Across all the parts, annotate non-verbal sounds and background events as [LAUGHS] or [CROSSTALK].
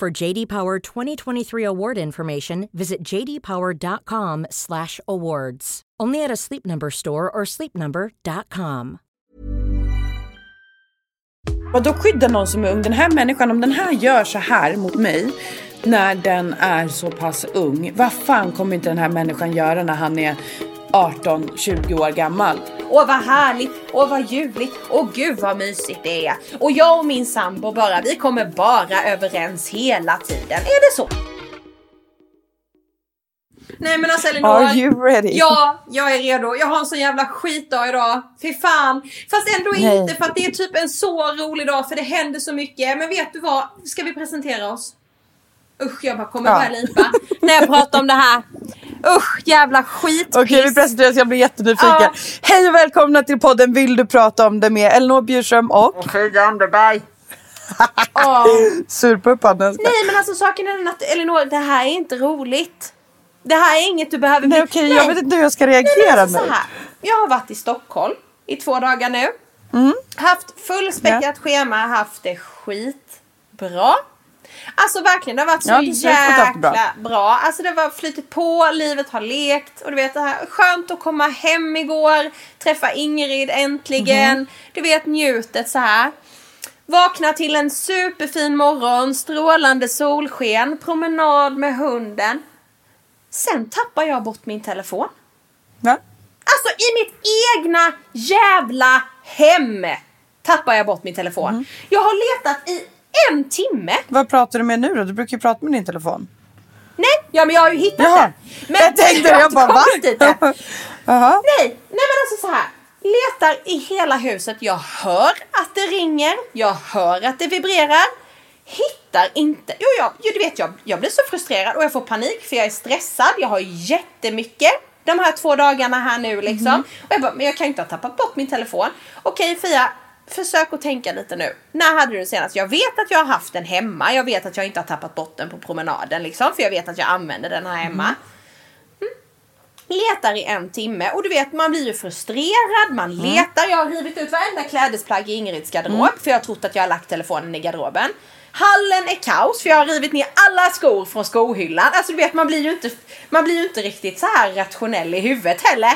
For JD Power 2023 award information, visit jdpower.com/awards. Only at a Sleep Number store or sleepnumber.com. Vad då skydda någon som är ung? Den här människan, om den här gör så här mot mig när den är så pass ung. Vad fan kommer inte den här människan göra när han är 18-20 år gammal? Åh vad härligt, åh vad ljuvligt, åh gud vad mysigt det är. Och jag och min sambo bara, vi kommer bara överens hela tiden. Är det så? Nej men alltså Elinor. Are you ready? Ja, jag är redo. Jag har en sån jävla skitdag idag. Fy fan. Fast ändå Nej. inte för att det är typ en så rolig dag för det händer så mycket. Men vet du vad? Ska vi presentera oss? Usch, jag bara kommer Ja. börja lipa när jag pratar om det här. Usch, jävla skitpiss. Okej vi presenterar oss, jag blir jättenyfiken. Ja. Hej och välkomna till podden Vill du prata om det med Elinor Bjurström och Frida Anderberg. Åh. Surpuppan. Nej Nej men alltså saken är den att Elinor, det här är inte roligt. Det här är inget du behöver Nej okej jag vet inte hur jag ska reagera alltså, nu. så här. Jag har varit i Stockholm i två dagar nu. Haft fullspäckat schema, haft det skitbra. Alltså verkligen, det har varit så Ja, har jäkla bra. bra. Alltså det var flyttat på, livet har lekt och du vet det här skönt att komma hem igår, träffa Ingrid äntligen. Mhm. Du vet njutet så här. Vakna till en superfin morgon, strålande solsken, promenad med hunden. Sen tappar jag bort min telefon. Va? Alltså i mitt egna jävla hem tappar jag bort min telefon. Mhm. Jag har letat i en timme. Vad pratar du med nu då? Du brukar ju prata med din telefon. Nej, ja men jag har ju hittat Jaha. den. Men jag tänkte, jag inte bara va? dit [LAUGHS] än. Nej, nej men alltså så här. Letar i hela huset. Jag hör att det ringer. Jag hör att det vibrerar. Hittar inte. Jo, jag, jo du vet jag, jag blir så frustrerad och jag får panik för jag är stressad. Jag har jättemycket de här två dagarna här nu liksom. Och jag bara, men jag kan ju inte ha tappat bort min telefon. Okej Fia, försök att tänka lite nu. När hade du senast? Jag vet att jag har haft den hemma. Jag vet att jag inte har tappat bort den på promenaden liksom. För jag vet att jag använder den här hemma letar i en timme och du vet man blir ju frustrerad, man letar. Jag har rivit ut varenda klädesplagg i Ingrids garderob för jag har trott att jag har lagt telefonen i garderoben. Hallen är kaos för jag har rivit ner alla skor från skohyllan. Alltså du vet man blir ju inte, man blir ju inte riktigt så här rationell i huvudet heller.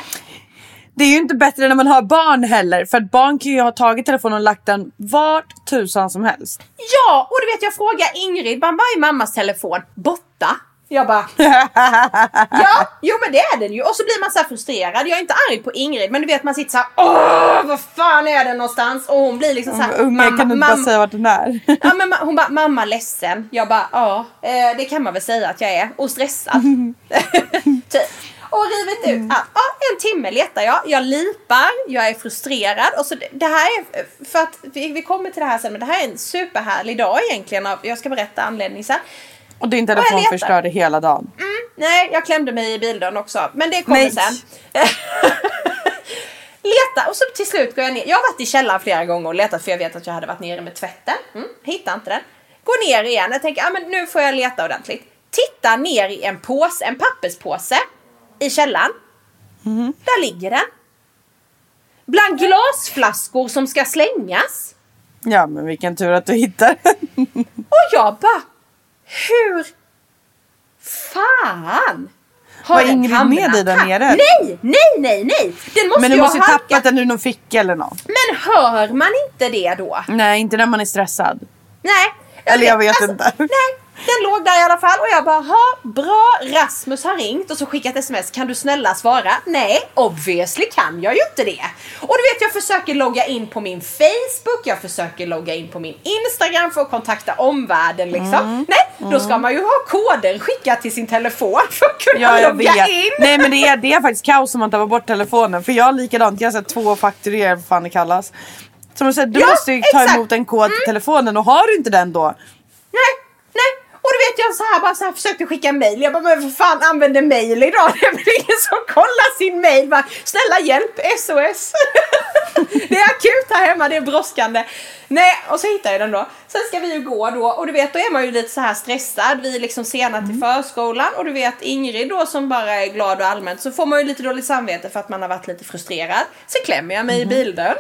Det är ju inte bättre när man har barn heller. För att barn kan ju ha tagit telefonen och lagt den vart tusan som helst. Ja, och du vet jag frågar Ingrid, bara, vad är mammas telefon? Borta. Jag bara, [LAUGHS] ja, jo men det är den ju. Och så blir man så här frustrerad. Jag är inte arg på Ingrid, men du vet man sitter så här, åh, vad fan är den någonstans? Och hon blir liksom så här, Unge kan du inte bara säga vart den är. [LAUGHS] Ja, men hon bara, mamma ledsen. Jag bara, ja, eh, det kan man väl säga att jag är. Och stressad. [LAUGHS] typ. Och rivit ut allt. Ja, en timme letar jag. Jag lipar, jag är frustrerad. Och så det, det här är, för att vi, vi kommer till det här sen, men det här är en superhärlig dag egentligen. av- Jag ska berätta anledningen sen. Och din Och telefon letar. förstörde hela dagen. Nej, jag klämde mig i bildörren också. Men det kommer Nej. sen. [LAUGHS] Leta och så till slut går jag ner. Jag har varit i källaren flera gånger och letat för jag vet att jag hade varit nere med tvätten. Mm, hittar inte den. Går ner igen. Jag tänker, ah, men nu får jag leta ordentligt. Tittar ner i en påse, en papperspåse i källaren. Där ligger den. Bland glasflaskor som ska slängas. Ja men vilken tur att du hittar Och jag bara, hur fan har Var den Ingrid med dig där nere? Nej, nej, nej, nej. Den måste Men du måste ju halkat. tappat den ur någon ficka eller något. Men hör man inte det då? Nej inte när man är stressad. Nej. Eller jag vet inte. Nej, den låg där i alla fall och jag bara, ha bra, Rasmus har ringt och så skickat sms, kan du snälla svara? Nej, obviously kan jag ju inte det. Och du vet, jag försöker logga in på min Facebook, jag försöker logga in på min Instagram för att kontakta omvärlden liksom. Mm. Nej, då ska man ju ha koden skickad till sin telefon för att kunna Ja logga vet. in. Nej men det är, det är faktiskt kaos om man tappar bort telefonen. För jag har likadant, jag har sett två faktureringar vad fan det kallas. Som jag säger, du Ja, måste ju ta exakt. Mm. emot en kod till telefonen och har du inte den då? Och du så här, bara så här försökte skicka mail. Jag bara, men för fan använder mail idag? [LAUGHS] Det är väl ingen som kollar sin mail. Bara, Snälla hjälp, SOS. [LAUGHS] det är akut här hemma, det är brådskande. Nej, och så hittar jag den då. Sen ska vi ju gå då och du vet då är man ju lite så här stressad. Vi är liksom sena till förskolan och du vet Ingrid då som bara är glad och allmänt så får man ju lite dåligt samvete för att man har varit lite frustrerad. Så klämmer jag mig i bildörren.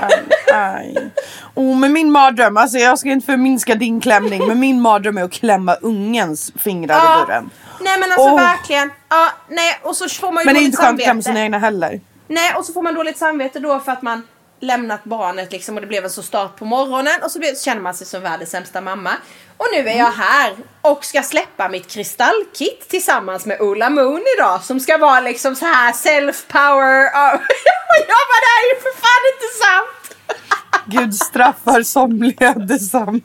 Aj, aj. Oh, men min mardröm, alltså jag ska inte förminska din klämning men min mardröm är att klämma ungens fingrar i dörren. Nej men alltså Åh. verkligen. Ja, nej och så får man ju Men det är inte skönt att klämma sina egna heller. Nej, och så får man dåligt samvete då för att man lämnat barnet liksom och det blev en så start på morgonen och så, blev, så känner man sig som världens sämsta mamma. Och nu är jag här och ska släppa mitt kristallkit tillsammans med Ola Moon idag som ska vara liksom så här self-power. [LAUGHS] Och jag bara, det här är ju för fan inte sant! Gud straffar somliga detsamma.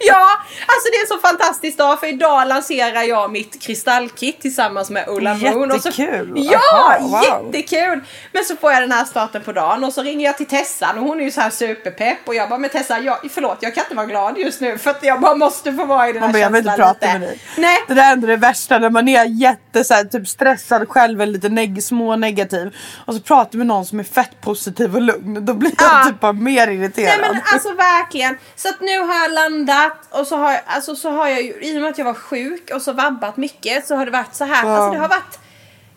Ja, alltså det är en så fantastisk dag för idag lanserar jag mitt kristallkit tillsammans med Ola Moon. Och så, Jättekul. Ja, Aha, wow. jättekul! Men så får jag den här starten på dagen och så ringer jag till Tessan och hon är ju så här superpepp och jag bara men Tessa, jag, förlåt jag kan inte vara glad just nu för att jag bara måste få vara i den här jag vill inte känslan prata lite. med dig. Nej, Det där är ändå det värsta när man är jätte så här, typ stressad själv eller lite neg- små negativ och så pratar med någon som är fett positiv och lugn. Då blir jag Ja. typ bara mer irriterad. Nej men alltså verkligen. Så att nu har jag landat och så har, jag, alltså, så har jag ju, i och med att jag var sjuk och så vabbat mycket så har det varit så här. Ja. Alltså det har varit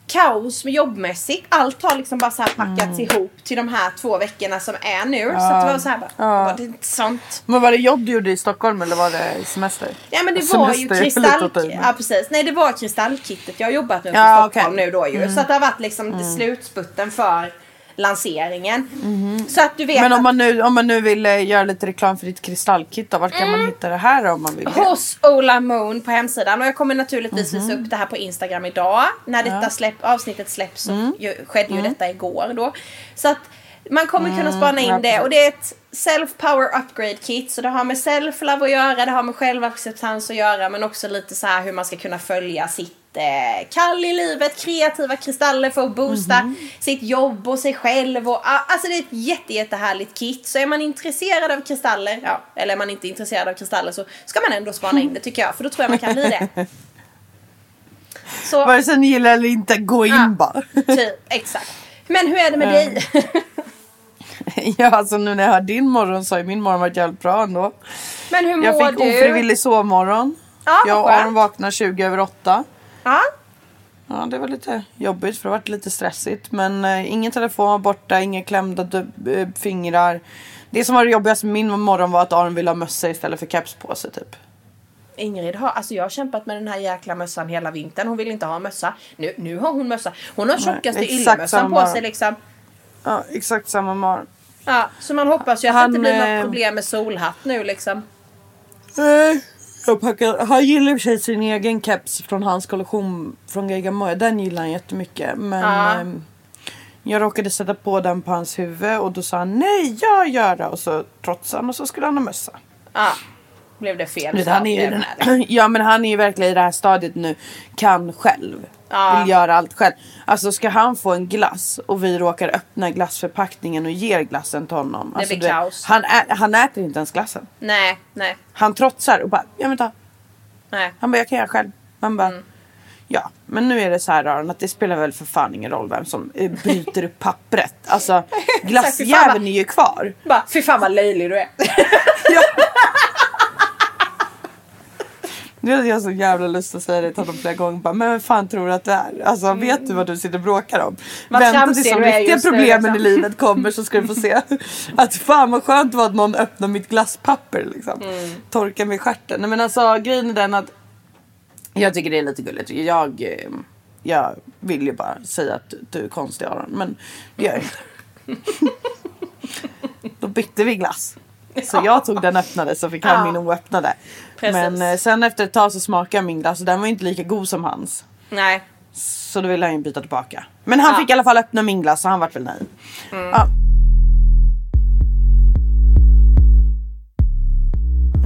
kaos med jobbmässigt. Allt har liksom bara så här packats ihop till de här två veckorna som är nu. Så att det var så här bara, Ja. bara, det är inte sånt. Men var det jobb du gjorde i Stockholm eller var det semester? Ja men det var ju Semester är lite kristall... Ja precis. Nej det var kristallkittet. Jag har jobbat på Ja, Stockholm okej. nu då ju. Så att det har varit liksom lite slutsputten för lanseringen. Så att du vet Men om man, nu, om man nu vill eh, göra lite reklam för ditt kristallkit då, vart kan Mm. man hitta det här då, om man vill hos Ola Moon på hemsidan och jag kommer naturligtvis Mhm. visa upp det här på Instagram idag. När detta släpp, avsnittet släpps så Mm. ju, skedde ju detta igår då. Så att man kommer kunna spana in Mm, det och det är ett self-power upgrade kit så det har med self-love att göra, det har med självacceptans att göra men också lite så här hur man ska kunna följa sitt eh, kall i livet, kreativa kristaller för att boosta Mhm. sitt jobb och sig själv. Och, ah, alltså det är ett jätte, jättehärligt kit. Så är man intresserad av kristaller, ja, eller är man inte intresserad av kristaller så ska man ändå spana in det tycker jag. För då tror jag man kan bli det. Så, Vare sig ni gillar eller inte, gå in Ja. bara. typ, exakt. Men hur är det med dig? ja [LAUGHS] alltså nu när jag hör din morgon så har min morgon varit jävligt bra ändå. Men hur mår Jag fick du? ofrivillig sovmorgon. Vad jag och. Aron vaknade 20 över 8. Ja, Ja, det var lite jobbigt för det var lite stressigt. Men eh, ingen telefon var borta, inga klämda eh, fingrar. Det som var det jobbigaste med min morgon var att Aron ville ha mössa istället för keps på sig typ. Ingrid har, alltså jag har kämpat med den här jäkla mössan hela vintern. Hon vill inte ha mössa. Nu, nu har hon mössa. Hon har tjockaste yllemössan på sig liksom. Ja, exakt samma morgon. Ja, så man hoppas ju att Han, det inte blir eh, något problem med solhatt nu liksom. Nej, jag packar. Han gillar i och för sig sin egen keps från hans kollektion från Gagamoya. Den gillar han jättemycket. Men ehm, jag råkade sätta på den på hans huvud och då sa han nej, jag gör det. Och så trotsade han och så skulle han ha mössa. Ja, blev det fel. Så han är ju den, [CLEARS THROAT] ja men han är ju verkligen i det här stadiet nu. Kan själv. Ja. Vill göra allt själv. Alltså ska han få en glass och vi råkar öppna glassförpackningen och ger glassen till honom. Det Alltså, blir du vet, kaos. Han, ä, han äter inte ens glassen. Nej, nej, Han trotsar och bara, ja men ta. nej. Han bara, jag kan göra själv. Man bara, Mm. ja. Men nu är det så här Aron, att det spelar väl för fan ingen roll vem som eh, bryter upp pappret. Alltså [LAUGHS] glassjäveln är ju kvar. Bara, fy fan vad löjlig du är. [LAUGHS] Ja. Nu hade jag så jävla lust att säga det till honom flera gånger. Bara, men vem fan tror du att det är? Alltså vet du vad du sitter och bråkar om? Mm. Vad Vänta tills de du riktiga problemen liksom. i livet kommer så ska du få se. [LAUGHS] Att fan vad skönt det var att någon öppnade mitt glasspapper liksom. Mm. Torka mig i stjärten. Nej men alltså grejen är den att jag tycker det är lite gulligt. Jag, jag vill ju bara säga att du är konstig Aron. Men det gör jag inte. [LAUGHS] Då bytte vi glass. Så jag tog den öppnade så fick han Ja. min oöppnade. Precis. Men eh, sen efter ett tag så smakade jag min glass och den var ju inte lika god som hans. nej. Så då ville han ju byta tillbaka. Men han Ja. fick i alla fall öppna min glass så han vart väl nöjd. Mm. Ja.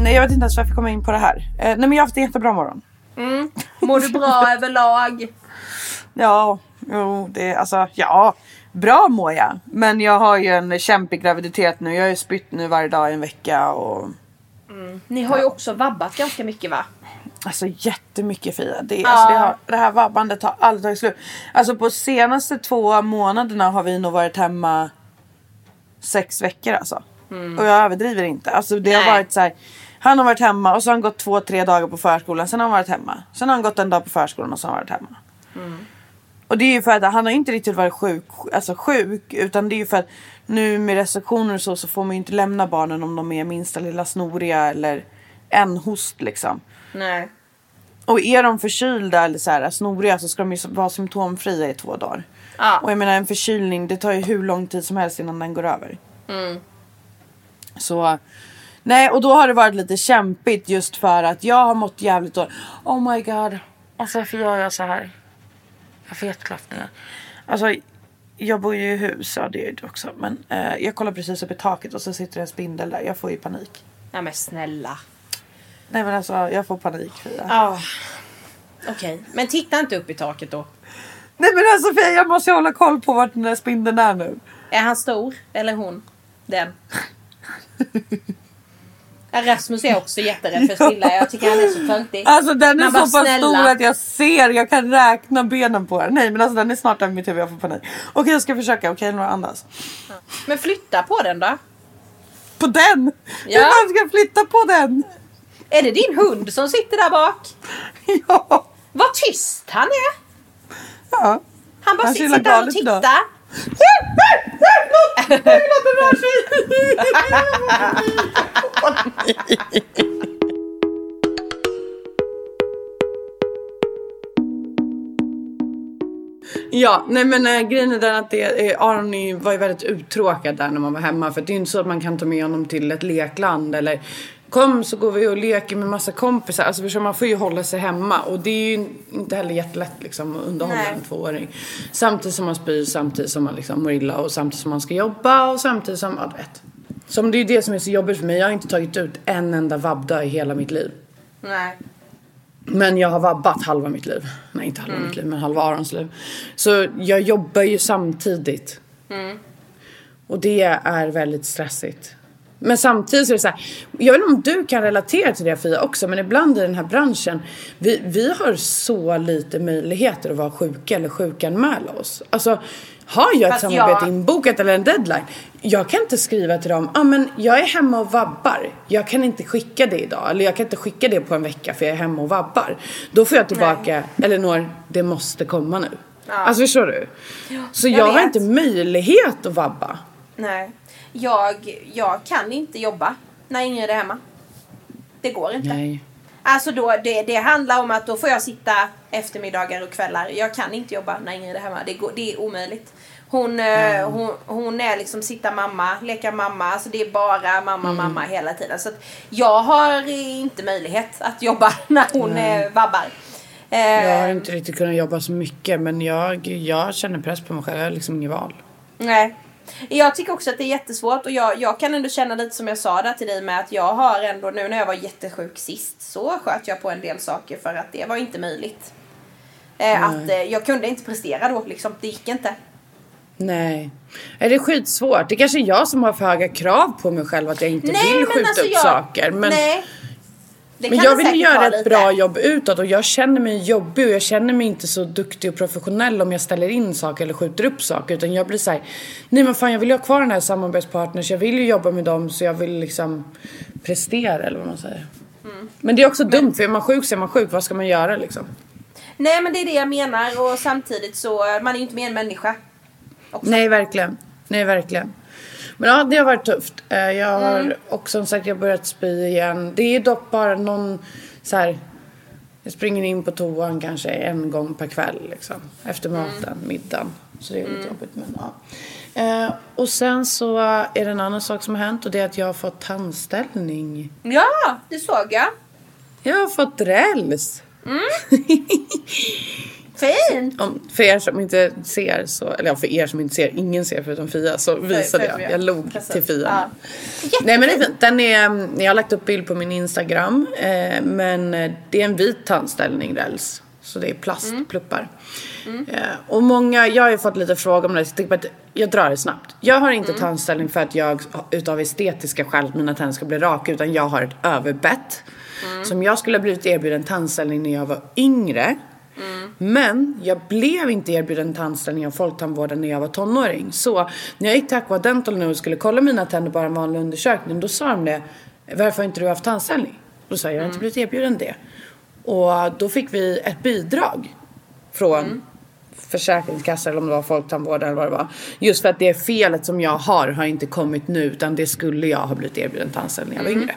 Nej jag vet inte ens varför jag kommer in på det här. Eh, nej men jag har haft en jättebra morgon. Mår du bra [LAUGHS] överlag? Ja, jo, det alltså ja. Bra mår jag. Men jag har ju en kämpig graviditet nu. Jag har ju spytt nu varje dag i en vecka och Ni har ju också vabbat ganska mycket va? Alltså jättemycket Fia. Det, alltså, det, har, det här vabbandet har aldrig tagit slut. Alltså på senaste två månaderna har vi nog varit hemma sex veckor alltså. Och jag överdriver inte. Alltså det har Nej. varit så här. Han har varit hemma och så har han gått två, tre dagar på förskolan. Sen har han varit hemma. Sen har han gått en dag på förskolan och så har han varit hemma. Och det är ju för att han har inte riktigt varit sjuk, alltså sjuk. Utan det är ju för att nu med restriktioner och så, så får man ju inte lämna barnen om de är minsta lilla snoriga eller en host liksom. Nej. Och är de förkylda eller så här, snoriga så ska de ju vara symptomfria i två dagar. Ja. Och jag menar en förkylning det tar ju hur lång tid som helst innan den går över. Så nej och då har det varit lite kämpigt just för att jag har mått jävligt dåligt. Oh my god. Alltså varför gör jag så här? Jag får hjärtklappningar. Alltså jag bor ju i hus, ja det är det också. Men eh, jag kollar precis upp i taket och så sitter det en spindel där. Jag får ju panik. Ja men snälla. Nej men alltså jag får panik Fia. Ja. Okej, men titta inte upp i taket då. Nej men alltså Fia jag måste hålla koll på vart den där spindeln är nu. Är han stor? Eller hon? Den? [LAUGHS] Rasmus är också jätterädd för spindlar. Jag tycker han är så töntig. Alltså den är så pass snälla. stor att jag ser, jag kan räkna benen på den. Nej men alltså den är snart över mitt huvud, jag får panik. Okej jag ska försöka, okej nu andas. Men flytta på den då. På den! Ja. Hur fan ska jag flytta på den? Är det din hund som sitter där bak? [LAUGHS] Ja. Vad tyst han är. ja. Han bara Han sitter, [LAUGHS] chillar sitter där och galet idag. Ja, nej men äh, grejen är den att det, eh, äh, Aron är, var ju väldigt uttråkad där när man var hemma. För det är ju inte så att man kan ta med honom till ett lekland eller kom så går vi och leker med massa kompisar. Alltså förstår, man får ju hålla sig hemma och det är ju inte heller jättelätt liksom att underhålla Nej. en tvååring. Samtidigt som man spyr, samtidigt som man liksom mår illa och samtidigt som man ska jobba och samtidigt som, ja du vet. Som det är ju det som är så jobbigt för mig. Jag har inte tagit ut en enda vabbdag i hela mitt liv. Nej. Men jag har vabbat halva mitt liv. Nej inte halva mitt liv men halva Arons liv. Så jag jobbar ju samtidigt. Och det är väldigt stressigt. Men samtidigt så är det så här. Jag vet inte om du kan relatera till det Fia också. Men ibland i den här branschen. Vi, vi har så lite möjligheter att vara sjuka eller sjukanmäla oss. Alltså har jag ett Fast samarbete jag- inbokat eller en deadline. Jag kan inte skriva till dem, ja ah, men jag är hemma och vabbar. Jag kan inte skicka det idag. Eller jag kan inte skicka det på en vecka för jag är hemma och vabbar. Då får jag tillbaka, Elinor, det måste komma nu. Alltså förstår du? Så jag, jag har inte möjlighet att vabba. Nej. Jag, jag kan inte jobba när Ingrid är hemma. Det går inte. Nej. Alltså då, det, det handlar om att då får jag sitta eftermiddagar och kvällar. Jag kan inte jobba när Ingrid är hemma. Det, går, det är omöjligt. Hon, eh, hon, hon är liksom sitta mamma, leka mamma. Alltså det är bara mamma, mamma hela tiden. Så jag har inte möjlighet att jobba [LAUGHS] när hon eh, vabbar. Eh, Jag har inte riktigt kunnat jobba så mycket men jag, jag känner press på mig själv. Jag har liksom inget val. Nej. Jag tycker också att det är jättesvårt och jag, jag kan ändå känna lite som jag sa där till dig med att jag har ändå nu när jag var jättesjuk sist så sköt jag på en del saker för att det var inte möjligt. Eh, att eh, jag kunde inte prestera då liksom, det gick inte. Nej. Är det är skitsvårt. Det är kanske är jag som har för höga krav på mig själv att jag inte vill skjuta upp saker. Men, alltså nej. Det men jag vill göra ett lite. bra jobb utåt och jag känner mig jobbig och jag känner mig inte så duktig och professionell om jag ställer in saker eller skjuter upp saker. Utan jag blir såhär, nej men fan jag vill ju ha kvar den här samarbetspartners, jag vill ju jobba med dem så jag vill liksom prestera eller vad man säger. Mm. Men det är också dumt för är man sjuk så är man sjuk, vad ska man göra liksom? Nej men det är det jag menar och samtidigt så, man är ju inte mer än människa. Också. Nej, verkligen. Nej, verkligen. Men ja, det har varit tufft. Eh, Jag har Mm. också som sagt jag har börjat spy igen. Det är dock bara någon så här. Jag springer in på toan kanske en gång per kväll liksom. Efter Mm. maten, middagen. Så det är lite jobbigt men ja. Eh, och sen så är det en annan sak som har hänt och det är att jag har fått tandställning. Ja, det såg jag. Jag har fått räls. [LAUGHS] [LAUGHS] Fint! Om, för er som inte ser så, eller ja, för er som inte ser, ingen ser förutom Fia så visade jag. Jag log Precis. till Fia. Ja. Nej men det är fint. Den är, mm, jag har lagt upp bild på min Instagram. Eh, men eh, det är en vit tandställning räls. Så det är plastpluppar. Eh, och många, jag har ju fått lite frågor om det. Så jag tänker att jag drar det snabbt. Jag har inte tandställning för att jag utav estetiska skäl att mina tänder ska bli raka. Utan jag har ett överbett. Som jag skulle ha blivit erbjuden tandställning när jag var yngre. Men jag blev inte erbjuden tandställning av folktandvården när jag var tonåring. Så när jag gick till Aquadental nu och skulle kolla mina tänder bara en vanlig undersökning. Då sa de det. Varför har inte du haft tandställning? Då sa jag, jag har inte blivit erbjuden det. Och då fick vi ett bidrag från Försäkringskassan eller om det var Folktandvården eller vad det var. Just för att det felet som jag har har inte kommit nu utan det skulle jag ha blivit erbjuden tandställning när jag var yngre.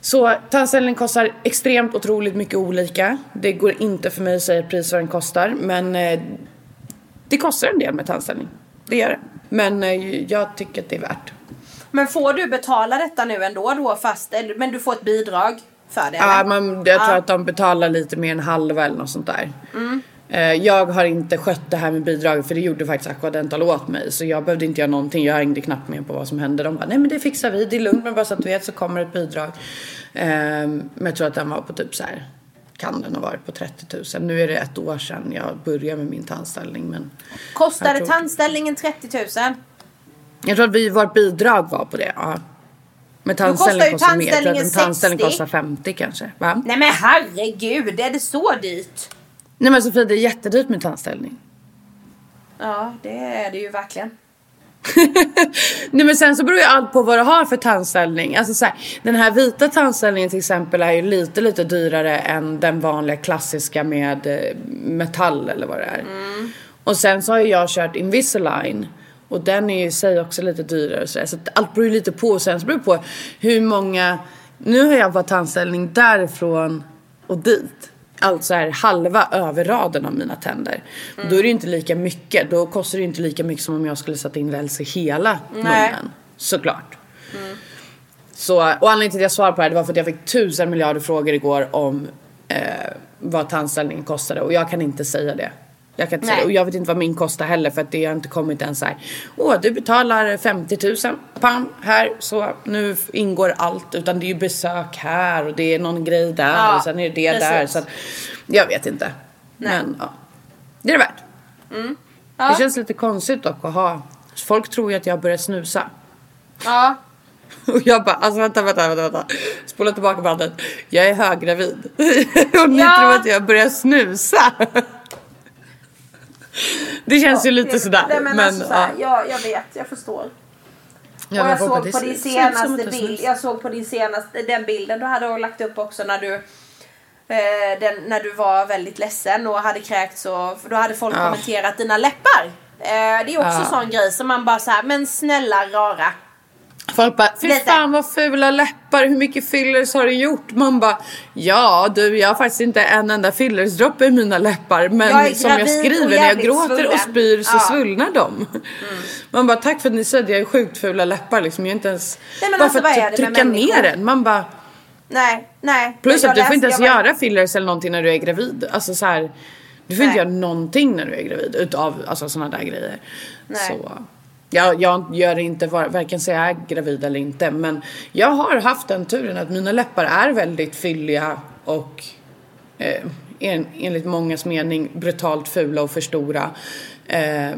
Så tandställning kostar extremt otroligt mycket olika. Det går inte för mig att säga pris vad den kostar men eh, det kostar en del med tandställning. Det gör det. Men eh, jag tycker att det är värt. Men får du betala detta nu ändå då fast, men du får ett bidrag för det Ja, men jag tror att de betalar lite mer än halva eller något sånt där. Eh, Jag har inte skött det här med bidraget för det gjorde faktiskt Aquadental åt mig. Så jag behövde inte göra någonting. Jag hängde knappt med på vad som hände. De bara, nej men det fixar vi. Det är lugnt men bara så att du vet så kommer ett bidrag. Ehm, Men jag tror att den var på typ så här. Kan den ha varit på 30 000? Nu är det ett år sedan jag började med min tandställning. Men Kostade tror- tandställningen 30 000? jag tror att vi, vårt bidrag var på det. Ja. Men kostar tandställning ju kostar mer. Jag tror att en tandställningen tandställning 60. kostar 50 kanske. Va? Nej men herregud, är det så dyrt? Nej men Sofie det är jättedyrt med tandställning. Ja, det är det ju verkligen. [LAUGHS] Nej men sen så beror ju allt på vad du har för tandställning. Alltså så här, den här vita tandställningen till exempel är ju lite lite dyrare än den vanliga klassiska med eh, metall eller vad det är. Och sen så har ju jag kört Invisalign. Och den är ju i sig också lite dyrare så, där. så allt beror ju lite på. Och sen så beror det på hur många... Nu har jag fått tandställning därifrån och dit. Alltså är halva överraden av mina tänder. Då är det inte lika mycket. Då kostar det inte lika mycket som om jag skulle sätta in räls i hela Nej. munnen. Såklart. Så, och anledningen till att jag svarade på det här det var för att jag fick tusen miljarder frågor igår om eh, vad tandställningen kostade och jag kan inte säga det. Jag kan inte säga Nej. Och jag vet inte vad min kostar heller för att det har inte kommit ens så här. Åh, du betalar 50 000. Pam, här, så nu ingår allt. Utan det är ju besök här och det är någon grej där Ja, och sen är det det där. precis. Så att, jag vet inte. Men ja, det är det värt. Mm. Ja. Det känns lite konstigt dock att ha. Folk tror ju att jag börjar snusa. Ja. [LAUGHS] Och jag bara, alltså vänta, vänta, vänta, vänta. Spola tillbaka bandet. Jag är höggravid. [LAUGHS] Och ni Ja. tror att jag börjar snusa. [LAUGHS] Det känns ju lite sådär. Nej, men, men alltså, så här, ja. jag, jag vet, jag förstår. Ja, och jag såg på din senaste bild, jag såg på din senaste, den bilden du hade lagt upp också när du eh, den, när du var väldigt ledsen och hade kräkts och då hade folk Ja. kommenterat dina läppar. Eh, det är också Ja. sån grej som man bara så här, men snälla rara. Folk bara, fy fan vad fula läppar, hur mycket fillers har du gjort? Man bara, ja du jag har faktiskt inte en enda fillersdroppe i mina läppar men Jag som jag och skriver när jag gråter och svullen." spyr så Ja. svullnar de. Man bara, tack för att ni säger att jag är sjukt fula läppar liksom. Jag är inte ens, Nej, bara alltså, för att typ trycka ner den. Man bara, Nej, nej. plus att du får inte ens var- göra fillers eller någonting när du är gravid. Alltså så här, du får inte Nej. göra någonting när du är gravid utav alltså, sådana där grejer. Nej. Så. Jag, jag gör inte var, varken så jag är gravid eller inte men jag har haft den turen att mina läppar är väldigt fylliga och eh, en, enligt mångas mening brutalt fula och för stora. Eh,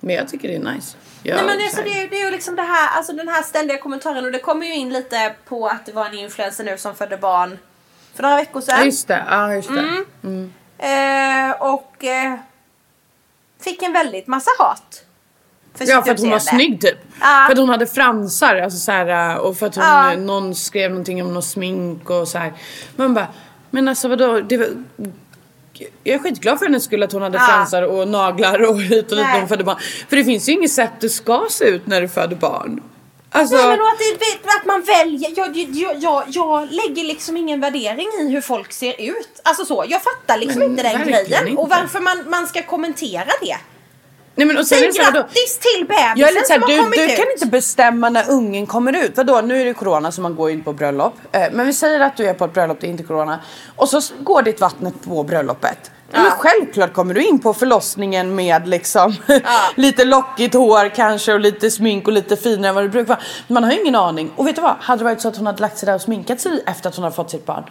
men jag tycker det är nice. Jag, Nej men så alltså, det, är, det är ju liksom det här, alltså den här ständiga kommentaren och det kommer ju in lite på att det var en influencer nu som födde barn för några veckor sedan. Just det, ja just det. Mm. Eh, och eh, fick en väldigt massa hat. För Ja för att hon var snygg typ. Ja. För att hon hade fransar alltså så här, och för att hon, Ja. eh, någon skrev någonting om något smink och så här. Man bara, men alltså vadå? Det var, jag är skitglad för hennes skull att hon hade Ja. fransar och naglar och hit och dit när hon födde barn. För det finns ju inget sätt du ska se ut när du föder barn. Alltså, Nej men att, det, att man väljer, jag, jag, jag, jag lägger liksom ingen värdering i hur folk ser ut. Alltså så, jag fattar liksom Men inte den grejen. inte. Och varför man, man ska kommentera det. Nej men och sen Säg så här, vadå? grattis till bebisen Jag är lite såhär, som har du, kommit du ut. kan inte bestämma när ungen kommer ut. Vadå, nu är det corona så man går inte på bröllop. Eh, men vi säger att du är på ett bröllop, det är inte corona. Och så går ditt vattnet på bröllopet. Ja. Men självklart kommer du in på förlossningen med liksom [LAUGHS] lite lockigt hår kanske och lite smink och lite finare än vad det brukar vara. Man har ju ingen aning. Och vet du vad? Hade det varit så att hon hade lagt sig där och sminkat sig efter att hon har fått sitt barn.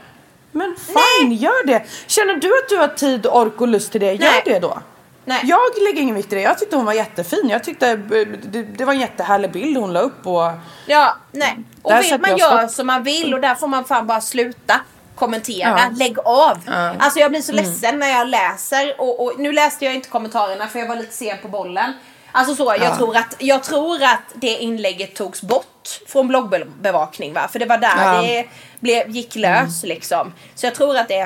Men fine, gör det. Känner du att du har tid, ork och lust till det, gör Nej. det då. Nej. Jag lägger ingen vikt i det. Jag tyckte hon var jättefin. Jag tyckte eh, det, det var en jättehärlig bild hon la upp och Ja, nej. Och Där vill man göra som man vill och där får man fan bara sluta kommentera. Ja. Lägg av. Ja. Mm. Alltså jag blir så ledsen när jag läser och, och nu läste jag inte kommentarerna för jag var lite sen på bollen. Alltså så, jag, Ja. tror att, jag tror att det inlägget togs bort från bloggbevakning va? För det var där Ja. Mm. det blev, gick lös liksom. Så jag tror att det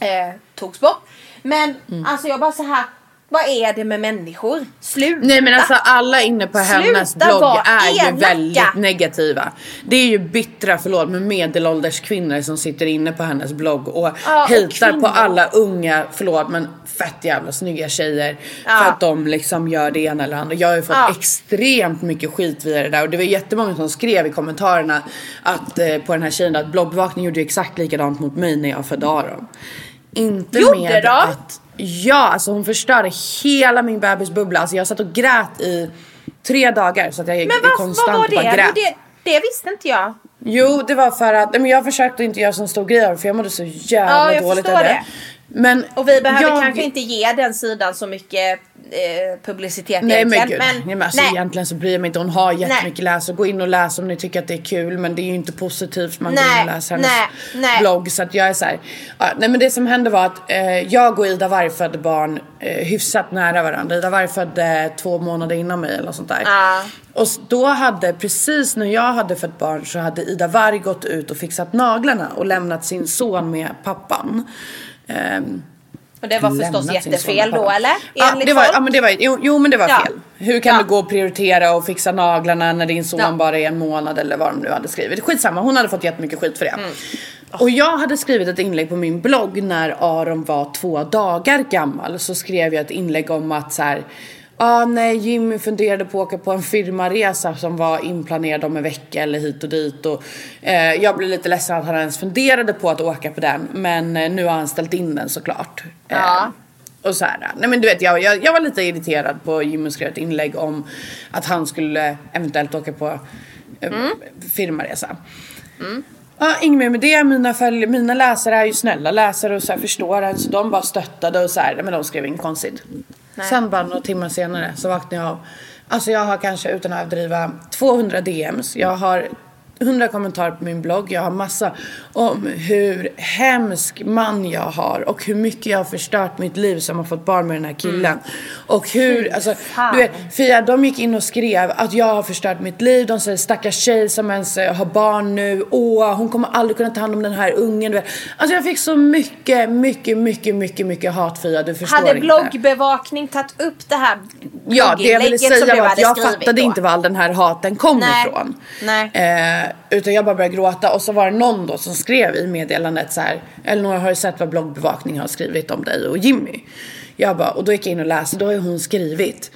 eh, togs bort. Men Mm. alltså jag bara så här. Vad är det med människor? Sluta! Nej men alltså alla inne på hennes Sluta blogg är ju elaka. väldigt negativa. Det är ju bittra, förlåt, men medelålders kvinnor som sitter inne på hennes blogg och Ja, och hatar på alla unga, förlåt men fett jävla snygga tjejer. Ja. För att de liksom gör det ena eller andra. Jag har ju fått Ja. extremt mycket skit via det där och det var jättemånga som skrev i kommentarerna att eh, på den här tjejen att bloggbevakning gjorde ju exakt likadant mot mig när jag födde Aron. Inte Gjorde med de? att Ja, alltså hon förstörde hela min bebisbubbla. Alltså jag satt och grät i tre dagar så att jag Men vad, konstant vad var det? grät. Det? Det visste inte jag. Jo, det var för att men jag försökte inte göra så stor grej av det för jag mådde så jävla Ja, jag dåligt av det. det. Men Och vi behöver jag- kanske inte ge den sidan så mycket eh, publicitet Nej men egentligen. gud, nej, men alltså, nej. egentligen så bryr jag mig inte. Hon har jättemycket Nej. läsare. Gå in och läs om ni tycker att det är kul. Men det är ju inte positivt. Man går Nej, in och läser hennes nej, blogg. Så att jag är så här, ja, nej men det som hände var att eh, jag och Ida Warg födde barn eh, hyfsat nära varandra. Ida Warg födde två månader innan mig eller något sånt där. Ja. Och då hade, precis när jag hade fött barn så hade Ida Warg gått ut och fixat naglarna och lämnat sin son med pappan. Ehm, Och det var förstås jättefel då eller? Ja, det var, ja men det var, jo, jo men det var Ja. fel. Hur kan Ja. du gå och prioritera och fixa naglarna när din son Ja. bara är en månad eller vad de nu hade skrivit. Skitsamma, hon hade fått jättemycket skit för det. Mm. Och jag hade skrivit ett inlägg på min blogg när Aron var två dagar gammal. Så skrev jag ett inlägg om att så här. Ah, nej, Jimmy funderade på att åka på en firmaresa som var inplanerad om en vecka eller hit och dit. Och, eh, jag blev lite ledsen att han ens funderade på att åka på den. Men eh, nu har han ställt in den såklart. Ja. Eh, och så här, nej men du vet jag, jag, jag var lite irriterad på Jimmy skrev ett inlägg om att han skulle eventuellt åka på eh, firmaresa. Ja, inget mer med det. Mina, följ, mina läsare är ju snälla läsare och så förstår en så de bara stöttade och så här, men de skrev inget konstigt. Sen bara några timmar senare så vaknade jag av. Alltså jag har kanske utan att överdriva 200 DMs. Jag har 100 kommentarer på min blogg. Jag har massa om hur hemsk man jag har och hur mycket jag har förstört mitt liv som har fått barn med den här killen. Och hur, alltså, du vet, Fia, de gick in och skrev att jag har förstört mitt liv. De säger stackars tjej som ens eh, har barn nu. Åh, hon kommer aldrig kunna ta hand om den här ungen. Du vet. Alltså jag fick så mycket, mycket, mycket, mycket, mycket hat Fia. Du förstår Hade inte. bloggbevakning tagit upp det här Ja, det jag ville blogginlägget säga var att jag fattade då? inte var all den här haten kom Nej. ifrån. Nej. Eh, Eh, utan jag bara började gråta och så var det någon då som skrev i meddelandet så här. Elinor har du sett vad bloggbevakning har skrivit om dig och Jimmy? Jag bara, och då gick jag in och läste, då har ju hon skrivit.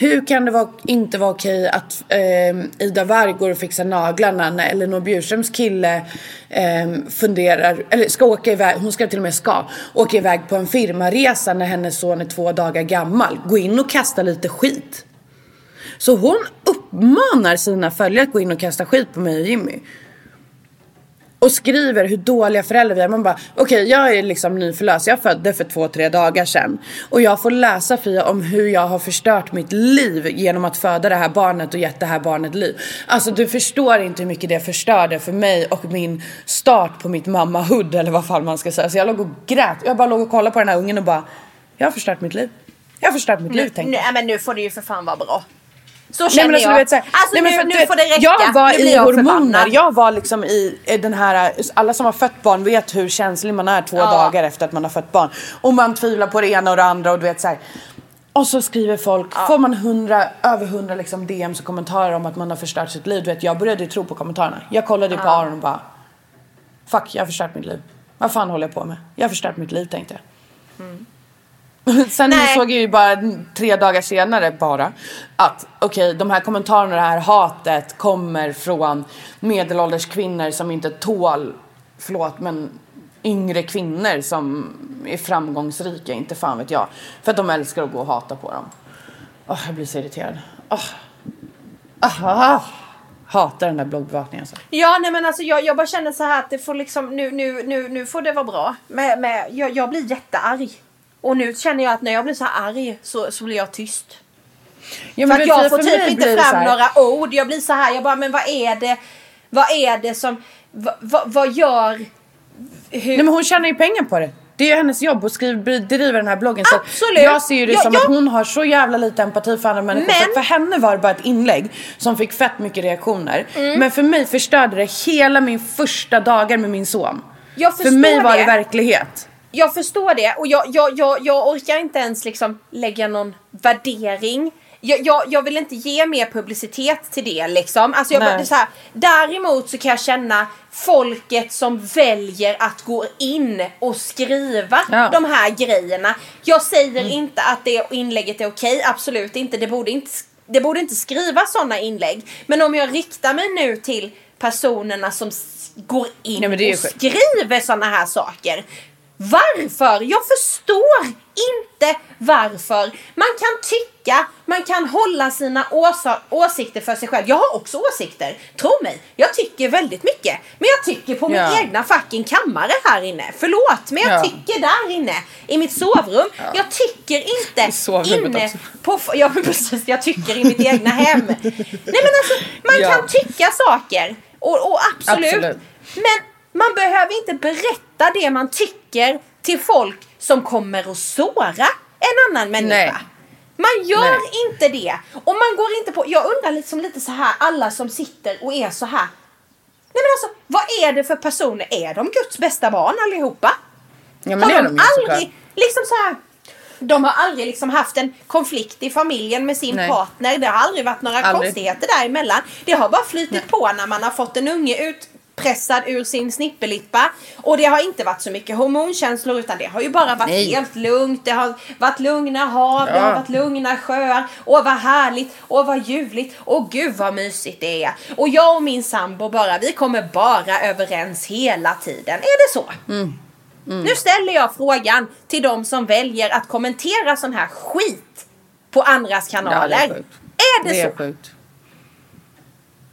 Hur kan det vara, inte vara okej att eh, Ida Warg går och fixar naglarna när Elinor Bjurströms kille eh, funderar, eller ska åka iväg, hon ska till och med ska, åka iväg på en firmaresa när hennes son är två dagar gammal. Gå in och kasta lite skit. Så hon uppmanar sina följare att gå in och kasta skit på mig och Jimmy. Och skriver hur dåliga föräldrar vi är. Man bara, okej jag är liksom nyförlöst. Jag födde för två, tre dagar sedan. Och jag får läsa Fia om hur jag har förstört mitt liv genom att föda det här barnet och gett det här barnet liv. Alltså du förstår inte hur mycket det förstörde för mig och min start på mitt mammahood eller vad fan man ska säga. Så jag låg och grät. Jag bara låg och kollade på den här ungen och bara, jag har förstört mitt liv. Jag har förstört mitt liv tänkte jag. nej, men nu får det ju för fan vara bra. Så Nej, känner men alltså, jag. du vet, här, alltså nej, men nu, för nu får det räcka. Jag var nu i jag hormoner. förbannad. Jag var liksom i, den här, alla som har fött barn vet hur känslig man är två Ja. dagar efter att man har fött barn. Och man tvivlar på det ena och det andra och du vet så här. Och så skriver folk, får man hundra, över hundra liksom DMs och kommentarer om att man har förstört sitt liv. Du vet, jag började ju tro på kommentarerna. Jag kollade ju på Aron och bara, fuck jag har förstört mitt liv. Vad fan håller jag på med? Jag har förstört mitt liv tänkte jag. [LAUGHS] Sen Nej. såg jag ju bara tre dagar senare bara att okej de här kommentarerna och det här hatet kommer från medelålders kvinnor som inte tål, förlåt men yngre kvinnor som är framgångsrika, inte fan vet jag. För att de älskar att gå och hata på dem. Åh, jag blir så irriterad. Åh. Ah, hatar den där bloggbevakningen alltså. Ja nej men alltså jag, jag bara känner så här att det får liksom nu, nu, nu, nu får det vara bra. Med, med, jag, jag blir jättearg. Och nu känner jag att när jag blir så här arg så, så blir jag tyst. Ja, För att jag får för typ inte så fram några ord. Jag blir så här, jag bara, men vad är det? Vad är det som, vad, vad, vad gör... Hur, Nej men hon tjänar ju pengar på det. Det är ju hennes jobb att skriva, driva den här bloggen. Så Absolut. jag ser ju det Ja, som ja. att hon har så jävla lite empati för andra människor. Men- För, för henne var det bara ett inlägg som fick fett mycket reaktioner. Mm. Men för mig förstörde det hela min första dagar med min son. Jag för förstår mig var det det. verklighet. Jag förstår det och jag, jag, jag, jag orkar inte ens liksom lägga någon värdering. Jag, jag, jag vill inte ge mer publicitet till det liksom. Alltså jag bara, så här, däremot så kan jag känna folket som väljer att gå in och skriva Ja. Mm. de här grejerna. Jag säger inte att det inlägget är okej, absolut inte. Det borde inte, det borde inte skriva sådana inlägg. Men om jag riktar mig nu till personerna som går in Nej, och skriver såna här saker. Varför? Jag förstår inte varför. Man kan tycka, man kan hålla sina åsikter för sig själv. Jag har också åsikter, tro mig. Jag tycker väldigt mycket. Men jag tycker på min Ja. egna fucking kammare här inne. Förlåt, men jag Ja. tycker där inne i mitt sovrum. Jag tycker inte inne också. på... Ja, [LAUGHS] precis. Jag tycker i mitt egna hem. Nej, men alltså, man Ja. kan tycka saker. Och, och absolut. Absolut. Men man behöver inte berätta det man tycker till folk som kommer att såra en annan människa. Nej. Man gör Nej. inte det. Och man går inte på... Jag undrar liksom lite så här, alla som sitter och är så här. Nej men alltså, vad är det för personer? Är de Guds bästa barn allihopa? Ja men har det är de de aldrig, såklart. liksom så här. De har aldrig liksom haft en konflikt i familjen med sin Nej. partner. Det har aldrig varit några Aldrig. konstigheter däremellan. Det har bara flytit på när man har fått en unge utpressad ur sin snippelippa. Och det har inte varit så mycket hormonkänslor utan det har ju bara varit Nej. helt lugnt. Det har varit lugna hav, det Ja. har varit lugna sjöar. Åh vad härligt, åh vad ljuvligt, åh gud vad mysigt det är. Och jag och min sambo bara, vi kommer bara överens hela tiden. Är det så? Nu ställer jag frågan till de som väljer att kommentera sån här skit på andras kanaler. Ja, det är är det, Det är så? sjukt.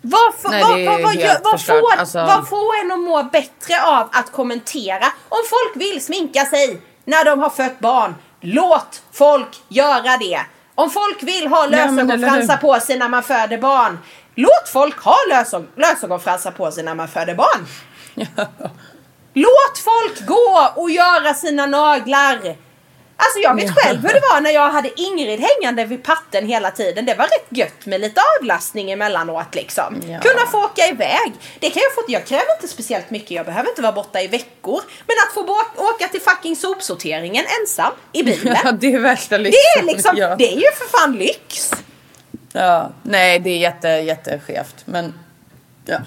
Vad, får- Nej, vad, vad, vad, gör- vad, får, Alltså- vad får en att må bättre av att kommentera? Om folk vill sminka sig när de har fött barn, låt folk göra det. Om folk vill ha lösögonfransar på sig när man föder barn, låt folk ha lösög- lösögonfransar på sig när man föder barn. Låt folk gå och göra sina naglar. Alltså jag vet själv hur det var när jag hade Ingrid hängande vid patten hela tiden. Det var rätt gött med lite avlastning emellanåt liksom. Ja. Kunna få åka iväg. Det kan jag få. Jag kräver inte speciellt mycket. Jag behöver inte vara borta i veckor. Men att få åka till fucking sopsorteringen ensam i bilen. Ja det är värsta det lyxen. är liksom, ja. det är ju för fan lyx. ja. Nej det är jätte, jätteskevt. Men ja.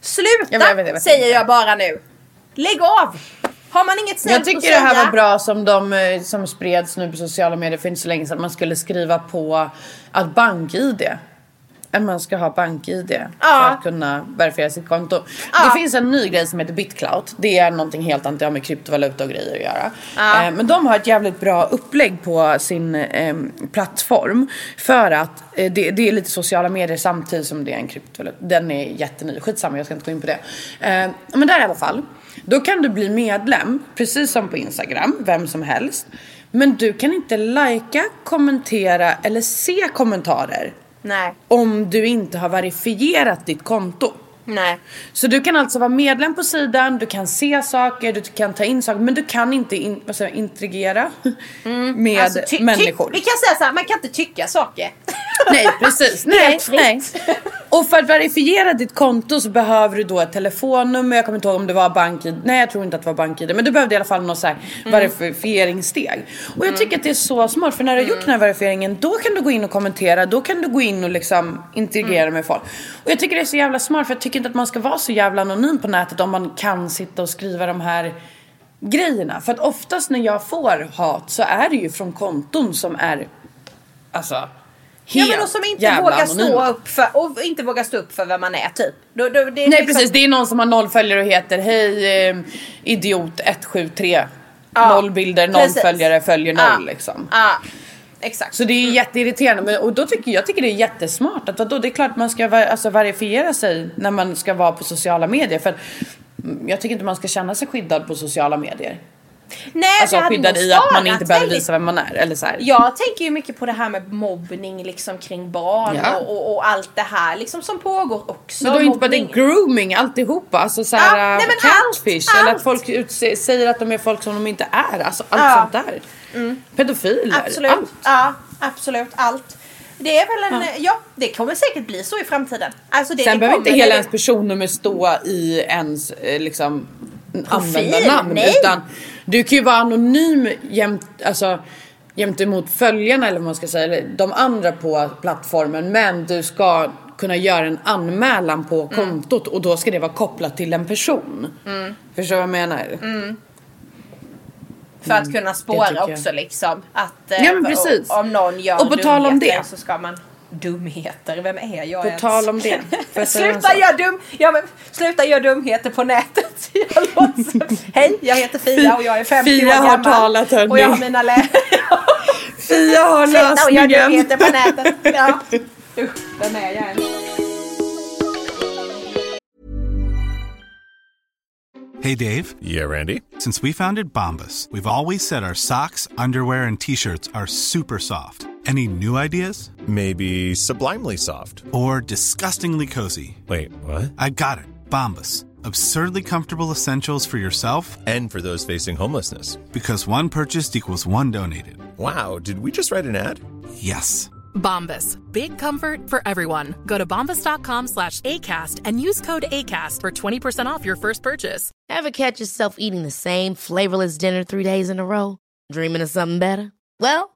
Sluta Jag vet, jag vet, jag vet. säger jag bara nu. Lägg av. Har man inget snällt Jag att tycker säga. det här var bra som de eh, som spreds nu på sociala medier för inte så länge sedan. Man skulle skriva på att bank-id. Att man ska ha bank-id för Ja. att kunna verifiera sitt konto. Ja. Det finns en ny grej som heter BitClout. Det är någonting helt annat, det har med kryptovaluta och grejer att göra. Ja. Eh, men de har ett jävligt bra upplägg på sin eh, plattform. För att eh, det, är lite sociala medier samtidigt som det är en kryptovaluta. Den är jätteny, skitsamma jag ska inte gå in på det. Men där i alla fall. Då kan du bli medlem, precis som på Instagram, vem som helst. Men du kan inte lajka, kommentera eller se kommentarer Nej, om du inte har verifierat ditt konto. nej. Så du kan alltså vara medlem på sidan, du kan se saker, du kan ta in saker men du kan inte in, jag, interagera [LAUGHS] med Alltså, människor. vi kan säga så här, man kan inte tycka saker. Nej precis, [LAUGHS] nej, nej. Och för att verifiera ditt konto så behöver du då ett telefonnummer, jag kommer inte ihåg om det var bank-id, nej jag tror inte att det var bank-id men du behövde i alla fall något så här Mm. verifieringssteg. Och jag tycker att det är så smart för när du har gjort den här verifieringen då kan du gå in och kommentera, då kan du gå in och liksom interagera Mm. med folk. Och jag tycker det är så jävla smart för jag tycker inte att man ska vara så jävla anonym på nätet om man kan sitta och skriva de här grejerna. För att oftast när jag får hat så är det ju från konton som är alltså Ja helt men och som inte jävla vågar stå upp för, och inte vågar stå upp för vem man är typ. Då, då, det är Nej liksom- precis, det är någon som har noll följare och heter hej eh, idiot 173. Ja, noll bilder, noll precis. följare, följer noll Ja. liksom. Ja, exakt. Så det är jätteirriterande men, och då tycker jag tycker det är jättesmart att vadå, det är klart man ska va- alltså, verifiera sig när man ska vara på sociala medier för mm, jag tycker inte man ska känna sig skyddad på sociala medier. Nej, Alltså skyddad i att man inte behöver visa vem man är. Eller så här. Jag tänker ju mycket på det här med mobbning liksom kring barn Ja. och, och, och allt det här liksom som pågår också. Men då är inte bara det grooming alltihopa, alltså såhär Ja, nej, catfish allt, eller allt. att folk utse, säger att de är folk som de inte är, alltså allt Ja. sånt där. Pedofiler, Absolut. allt. Ja, absolut. Allt. Det är väl en, ja. det kommer säkert bli så i framtiden. Alltså det, Sen det behöver inte hela ens personnummer stå i ens eh, liksom användarnamn nej. utan du kan ju vara anonym jämt, alltså jämt emot följarna eller vad man ska säga, eller de andra på plattformen men du ska kunna göra en anmälan på Mm. kontot och då ska det vara kopplat till en person. Förstår du vad jag menar? För att kunna det spåra också liksom. Att eh, Ja, men för- precis. om någon gör Och på tal om det. så ska man Dumheter, vem är jag På ens? tal om det. [LAUGHS] sluta göra dum, ja, men, sluta göra dumheter på nätet. [LAUGHS] Jag låtsas. Hej, jag heter Fia och jag är 50 Fia år har gammal. talat, hörni. Och jag har mina lä... [LAUGHS] Fia har Sluta och gör lösningen! dumheter på nätet. Ja. Usch, vem är jag ens? Hey Dave, Yeah, Randy. since we founded Bombus, we've always said our socks, underwear, and t shirts are super soft. Any new ideas? Maybe sublimely soft. Or disgustingly cozy? Wait, what? I got it. Bombas. Absurdly comfortable essentials for yourself And for those facing homelessness. because one purchased equals one donated. Wow, did we just write an ad? Yes. Bombas. Big comfort for everyone. Go to bombas.com slash ACAST and use code ACAST for 20% off your first purchase. Ever catch yourself eating the same flavorless dinner three days in a row? Dreaming of something better? Well,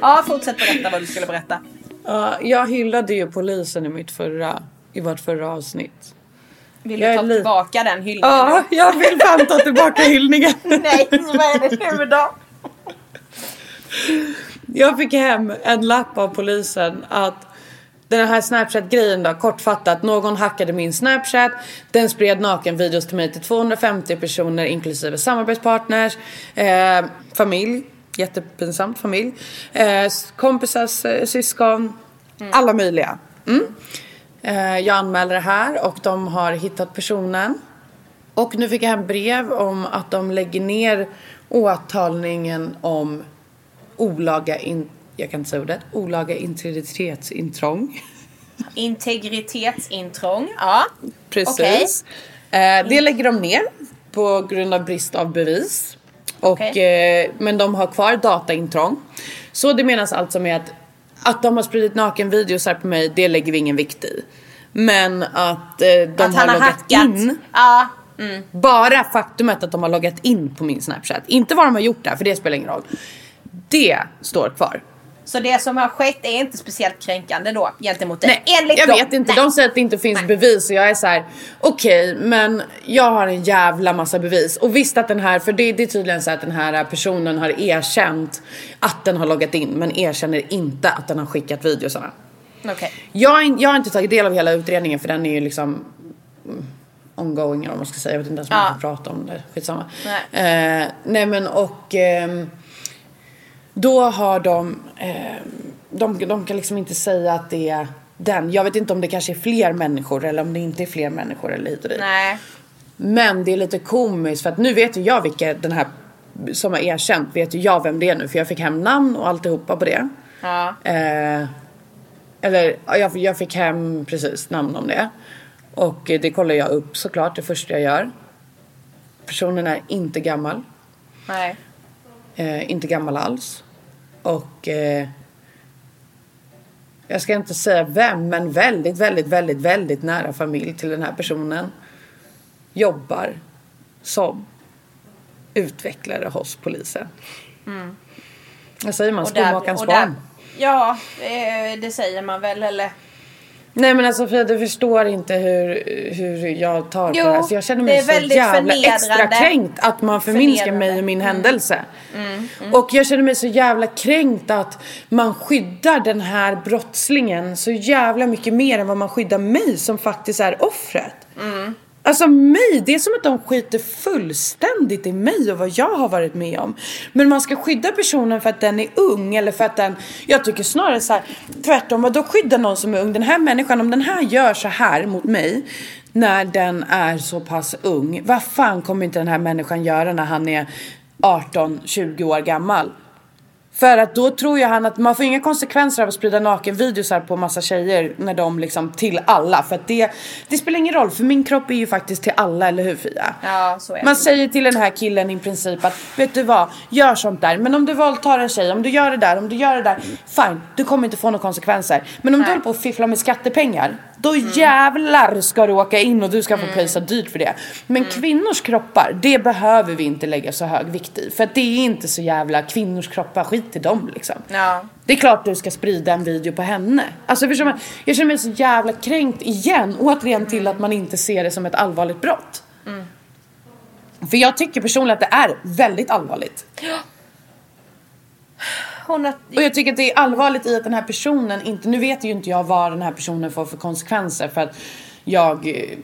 Ja, fortsätt berätta vad du skulle berätta. Ja, jag hyllade ju polisen i mitt förra, i vårt förra avsnitt. Vill Jag du ta li- tillbaka den hyllningen? Ja, jag vill fan ta tillbaka hyllningen. [LAUGHS] Nej, vad är det nu då? Jag fick hem en lapp av polisen att den här Snapchat-grejen då, kortfattat. Någon hackade min Snapchat. Den spred nakenvideos till mig till 250 personer inklusive samarbetspartners, eh, familj, jättepinsamt familj, eh, kompisars eh, syskon, alla möjliga. Mm. Eh, jag anmälde det här och de har hittat personen. Och nu fick jag hem brev om att de lägger ner åtalningen om olaga in, jag kan inte säga ordet, olaga integritetsintrång. [LAUGHS] Integritetsintrång, ja. Precis. Eh, det lägger de ner på grund av brist av bevis. Och, Okej. eh, men de har kvar dataintrång. Så det menas alltså med att, att de har spridit nakenvideos här på mig, det lägger vi ingen vikt i. Men att eh, de Att har har loggat hackat. in. Ja. Bara faktumet att de har loggat in på min Snapchat. Inte vad de har gjort där, för det spelar ingen roll. Det står kvar. Så det som har skett är inte speciellt kränkande då gentemot dig? Nej, Enligt jag dem. vet inte. Nej. De säger att det inte finns bevis och jag är så här: okej, men jag har en jävla massa bevis. Och visst att den här, för det, det är tydligen så att den här personen har erkänt att den har loggat in, men erkänner inte att den har skickat videosarna. Okej. Jag, jag har inte tagit del av hela utredningen för den är ju liksom mm, ongoing eller vad man ska säga. Jag vet inte ens Ja. man kan prata om det. Skitsamma. Nej. Eh, nej men och ehm, då har de, ehm, de, de kan liksom inte säga att det är den. Jag vet inte om det kanske är fler människor eller om det inte är fler människor eller hit och dit. Nej. Men det är lite komiskt för att nu vet ju jag vilka den här som har erkänt vet ju jag vem det är nu för jag fick hem namn och alltihopa på det. Ja. Eh, eller ja, jag, jag fick hem precis namn om det. Och eh, det kollar jag upp såklart det första jag gör. Personen är inte gammal. Nej. Eh, inte gammal alls. Och eh, jag ska inte säga vem men väldigt, väldigt, väldigt, väldigt nära familj till den här personen. Jobbar som utvecklare hos polisen. Vad säger man? Skomakarens barn. Ja, eh, det säger man väl eller? Nej men alltså Sofia du förstår inte hur, hur jag tar Jo, på det här. Så jag känner mig så jävla extra kränkt att man förminskar. Mm. mig och min händelse. Och jag känner mig så jävla kränkt att man skyddar den här brottslingen så jävla mycket mer än vad man skyddar mig som faktiskt är offret. Alltså mig, det är som att de skiter fullständigt i mig och vad jag har varit med om. Men man ska skydda personen för att den är ung eller för att den, jag tycker snarare så här, tvärtom, vadå då skydda någon som är ung? Den här människan, om den här gör så här mot mig när den är så pass ung, vad fan kommer inte den här människan göra när han är 18-20 år gammal? För att då tror ju han att man får inga konsekvenser av att sprida nakenvideos här på massa tjejer när de liksom till alla. För att det, det spelar ingen roll för min kropp är ju faktiskt till alla, eller hur Fia? Ja, så är Man det. säger till den här killen i princip att vet du vad, gör sånt där. Men om du våldtar en tjej, om du gör det där, om du gör det där. Fine, du kommer inte få några konsekvenser. Men om du håller på att fiffla med skattepengar. Då Mm. jävlar ska du åka in och du ska få pröjsa dyrt för det. Men Mm. kvinnors kroppar, det behöver vi inte lägga så hög vikt i. För att det är inte så jävla kvinnors kroppar, skit i dem liksom. Ja. Det är klart du ska sprida en video på henne. Alltså förstår man? Jag känner mig så jävla kränkt igen. Återigen till att man inte ser det som ett allvarligt brott. För jag tycker personligen att det är väldigt allvarligt. Hon har... Och jag tycker att det är allvarligt i att den här personen inte, nu vet ju inte jag vad den här personen får för konsekvenser för att jag eh,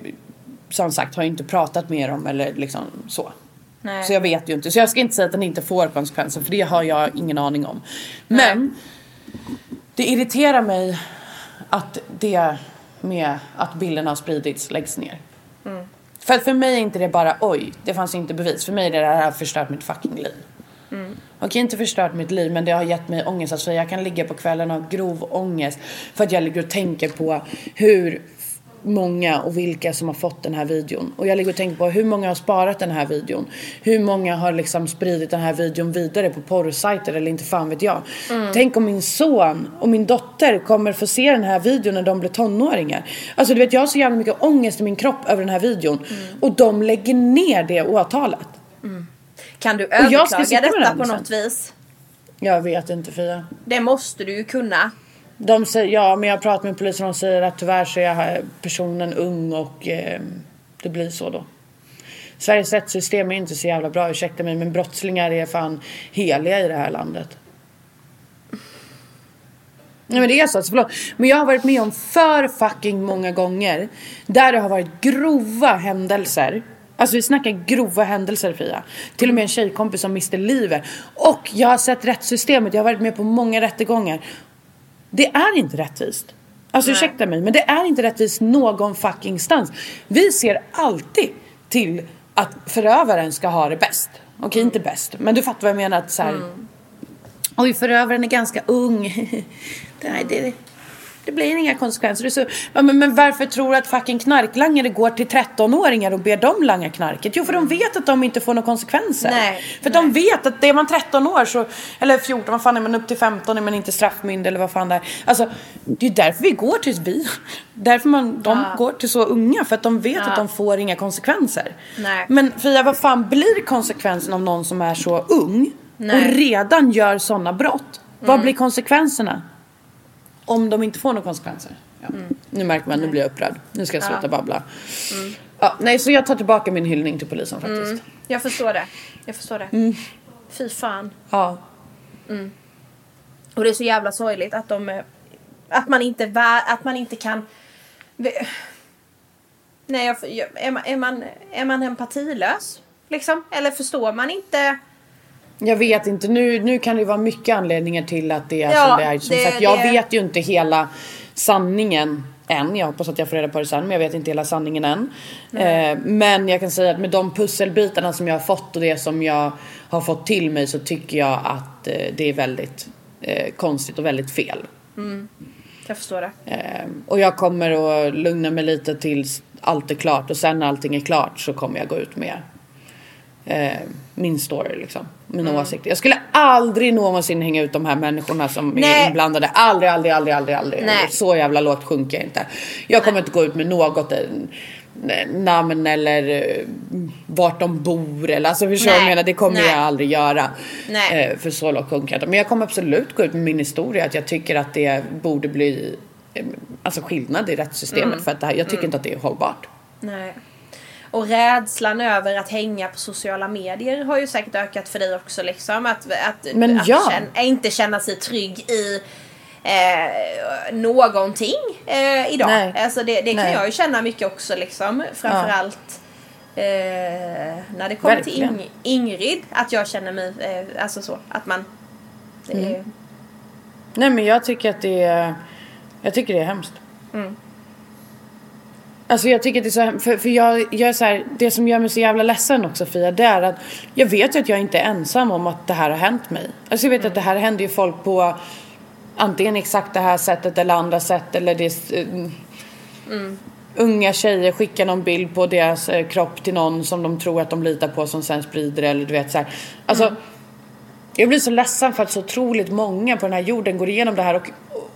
som sagt har ju inte pratat med dem eller liksom så. Nej. Så jag vet ju inte. Så jag ska inte säga att den inte får konsekvenser för det har jag ingen aning om. Men det irriterar mig att det med att bilderna har spridits läggs ner. För att för mig är inte det bara oj, det fanns inte bevis. För mig är det det här förstört mitt fucking liv. Okej, inte förstört mitt liv men det har gett mig ångest. Alltså jag kan ligga på kvällen och ha grov ångest för att jag ligger och tänker på hur många och vilka som har fått den här videon. Och jag ligger och tänker på hur många har sparat den här videon. Hur många har liksom spridit den här videon vidare på porrsajter eller inte fan vet jag. Tänk om min son och min dotter kommer få se den här videon när de blir tonåringar. Alltså du vet jag har så jävla mycket ångest i min kropp över den här videon. Och de lägger ner det åtalet. Kan du överklaga detta på något vis? Jag vet inte Fia. Det måste du ju kunna. De säger, ja men jag har pratat med polisen och de säger att tyvärr så är personen ung och eh, det blir så då. Sveriges rättssystem är inte så jävla bra, ursäkta mig men brottslingar är fan heliga i det här landet. Nej men det är så, alltså, förlåt. Men jag har varit med om för fucking många gånger där det har varit grova händelser. Alltså vi snackar grova händelser Fia. Till och med en tjejkompis som miste livet. Och jag har sett rättssystemet, jag har varit med på många rättegångar. Det är inte rättvist. Alltså ursäkta mig men det är inte rättvist någon fucking stans. Vi ser alltid till att förövaren ska ha det bäst. Okej inte bäst men du fattar vad jag menar att så här, Oj, förövaren är ganska ung. [LAUGHS] Nej, det, det blir inga konsekvenser. Så, ja, men, men varför tror du att fucking knarklangare går till 13-åringar och ber dem langa knarket? Jo, för de vet att de inte får några konsekvenser. Nej, för de vet att är man 13 år så, eller 14, vad fan är man upp till 15 är man inte straffmyndig eller vad fan det är. Alltså, det är därför vi går till vi. Därför man, de går till så unga, för att de vet att de får inga konsekvenser. Nej. Men Fia, vad fan blir konsekvensen av någon som är så ung Nej. Mm. och redan gör sådana brott? Vad blir konsekvenserna? Om de inte får några konsekvenser. Ja. Mm. Nu märker man, nu blir jag upprörd. Nu ska jag sluta babbla. Ja, nej, så jag tar tillbaka min hyllning till polisen faktiskt. Mm. Jag förstår det. Jag förstår det. Fy fan. Ja. Och det är så jävla sorgligt att de... eh, Att man inte, att man inte kan... Nej, jag, är, man, är, man, är man empatilös? Liksom? Eller förstår man inte? Jag vet inte, nu, nu kan det vara mycket anledningar till att det är Ja, som det är. Som det- sagt, jag det- vet ju inte hela sanningen än. Jag hoppas att jag får reda på det sen, men jag vet inte hela sanningen än. Eh, men jag kan säga att med de pusselbitarna som jag har fått och det som jag har fått till mig så tycker jag att eh, det är väldigt eh, konstigt och väldigt fel. Jag förstår det. Eh, och jag kommer att lugna mig lite tills allt är klart och sen när allting är klart så kommer jag gå ut med eh, min story liksom. Mina Mm. åsikter. Jag skulle aldrig någonsin hänga ut de här människorna som Nej. är inblandade. Aldrig, aldrig, aldrig, aldrig, aldrig. Nej. Så jävla lågt sjunker jag inte. Jag kommer inte gå ut med något eh, namn eller eh, vart de bor eller alltså förstår du Nej. menar? Det kommer Nej. jag aldrig göra. Nej. Eh, för så lågt sjunker jag inte. Men jag kommer absolut gå ut med min historia. Att jag tycker att det borde bli alltså, skillnad i rättssystemet Mm. för att det här, jag tycker inte att det är hållbart. Nej. Och rädslan över att hänga på sociala medier har ju säkert ökat för dig också liksom. Att, att, Men att ja. känna, inte känna sig trygg i eh, någonting eh, idag. Nej. Alltså det, det kan jag ju känna mycket också liksom. Framförallt eh, när det kommer till Verkligen. Ing, Ingrid. Att jag känner mig, eh, alltså så, att man... Det Mm. Nej men jag tycker att det är, jag tycker det är hemskt. Alltså jag tycker att det är så hem- för, för jag, jag är så här, det som gör mig så jävla ledsen också Fia det är att jag vet ju att jag inte är ensam om att det här har hänt mig. Alltså jag vet att det här händer ju folk på antingen exakt det här sättet eller andra sätt eller det eh, Unga tjejer skickar någon bild på deras eh, kropp till någon som de tror att de litar på som sen sprider det eller du vet så här. Alltså jag blir så ledsen för att så otroligt många på den här jorden går igenom det här och,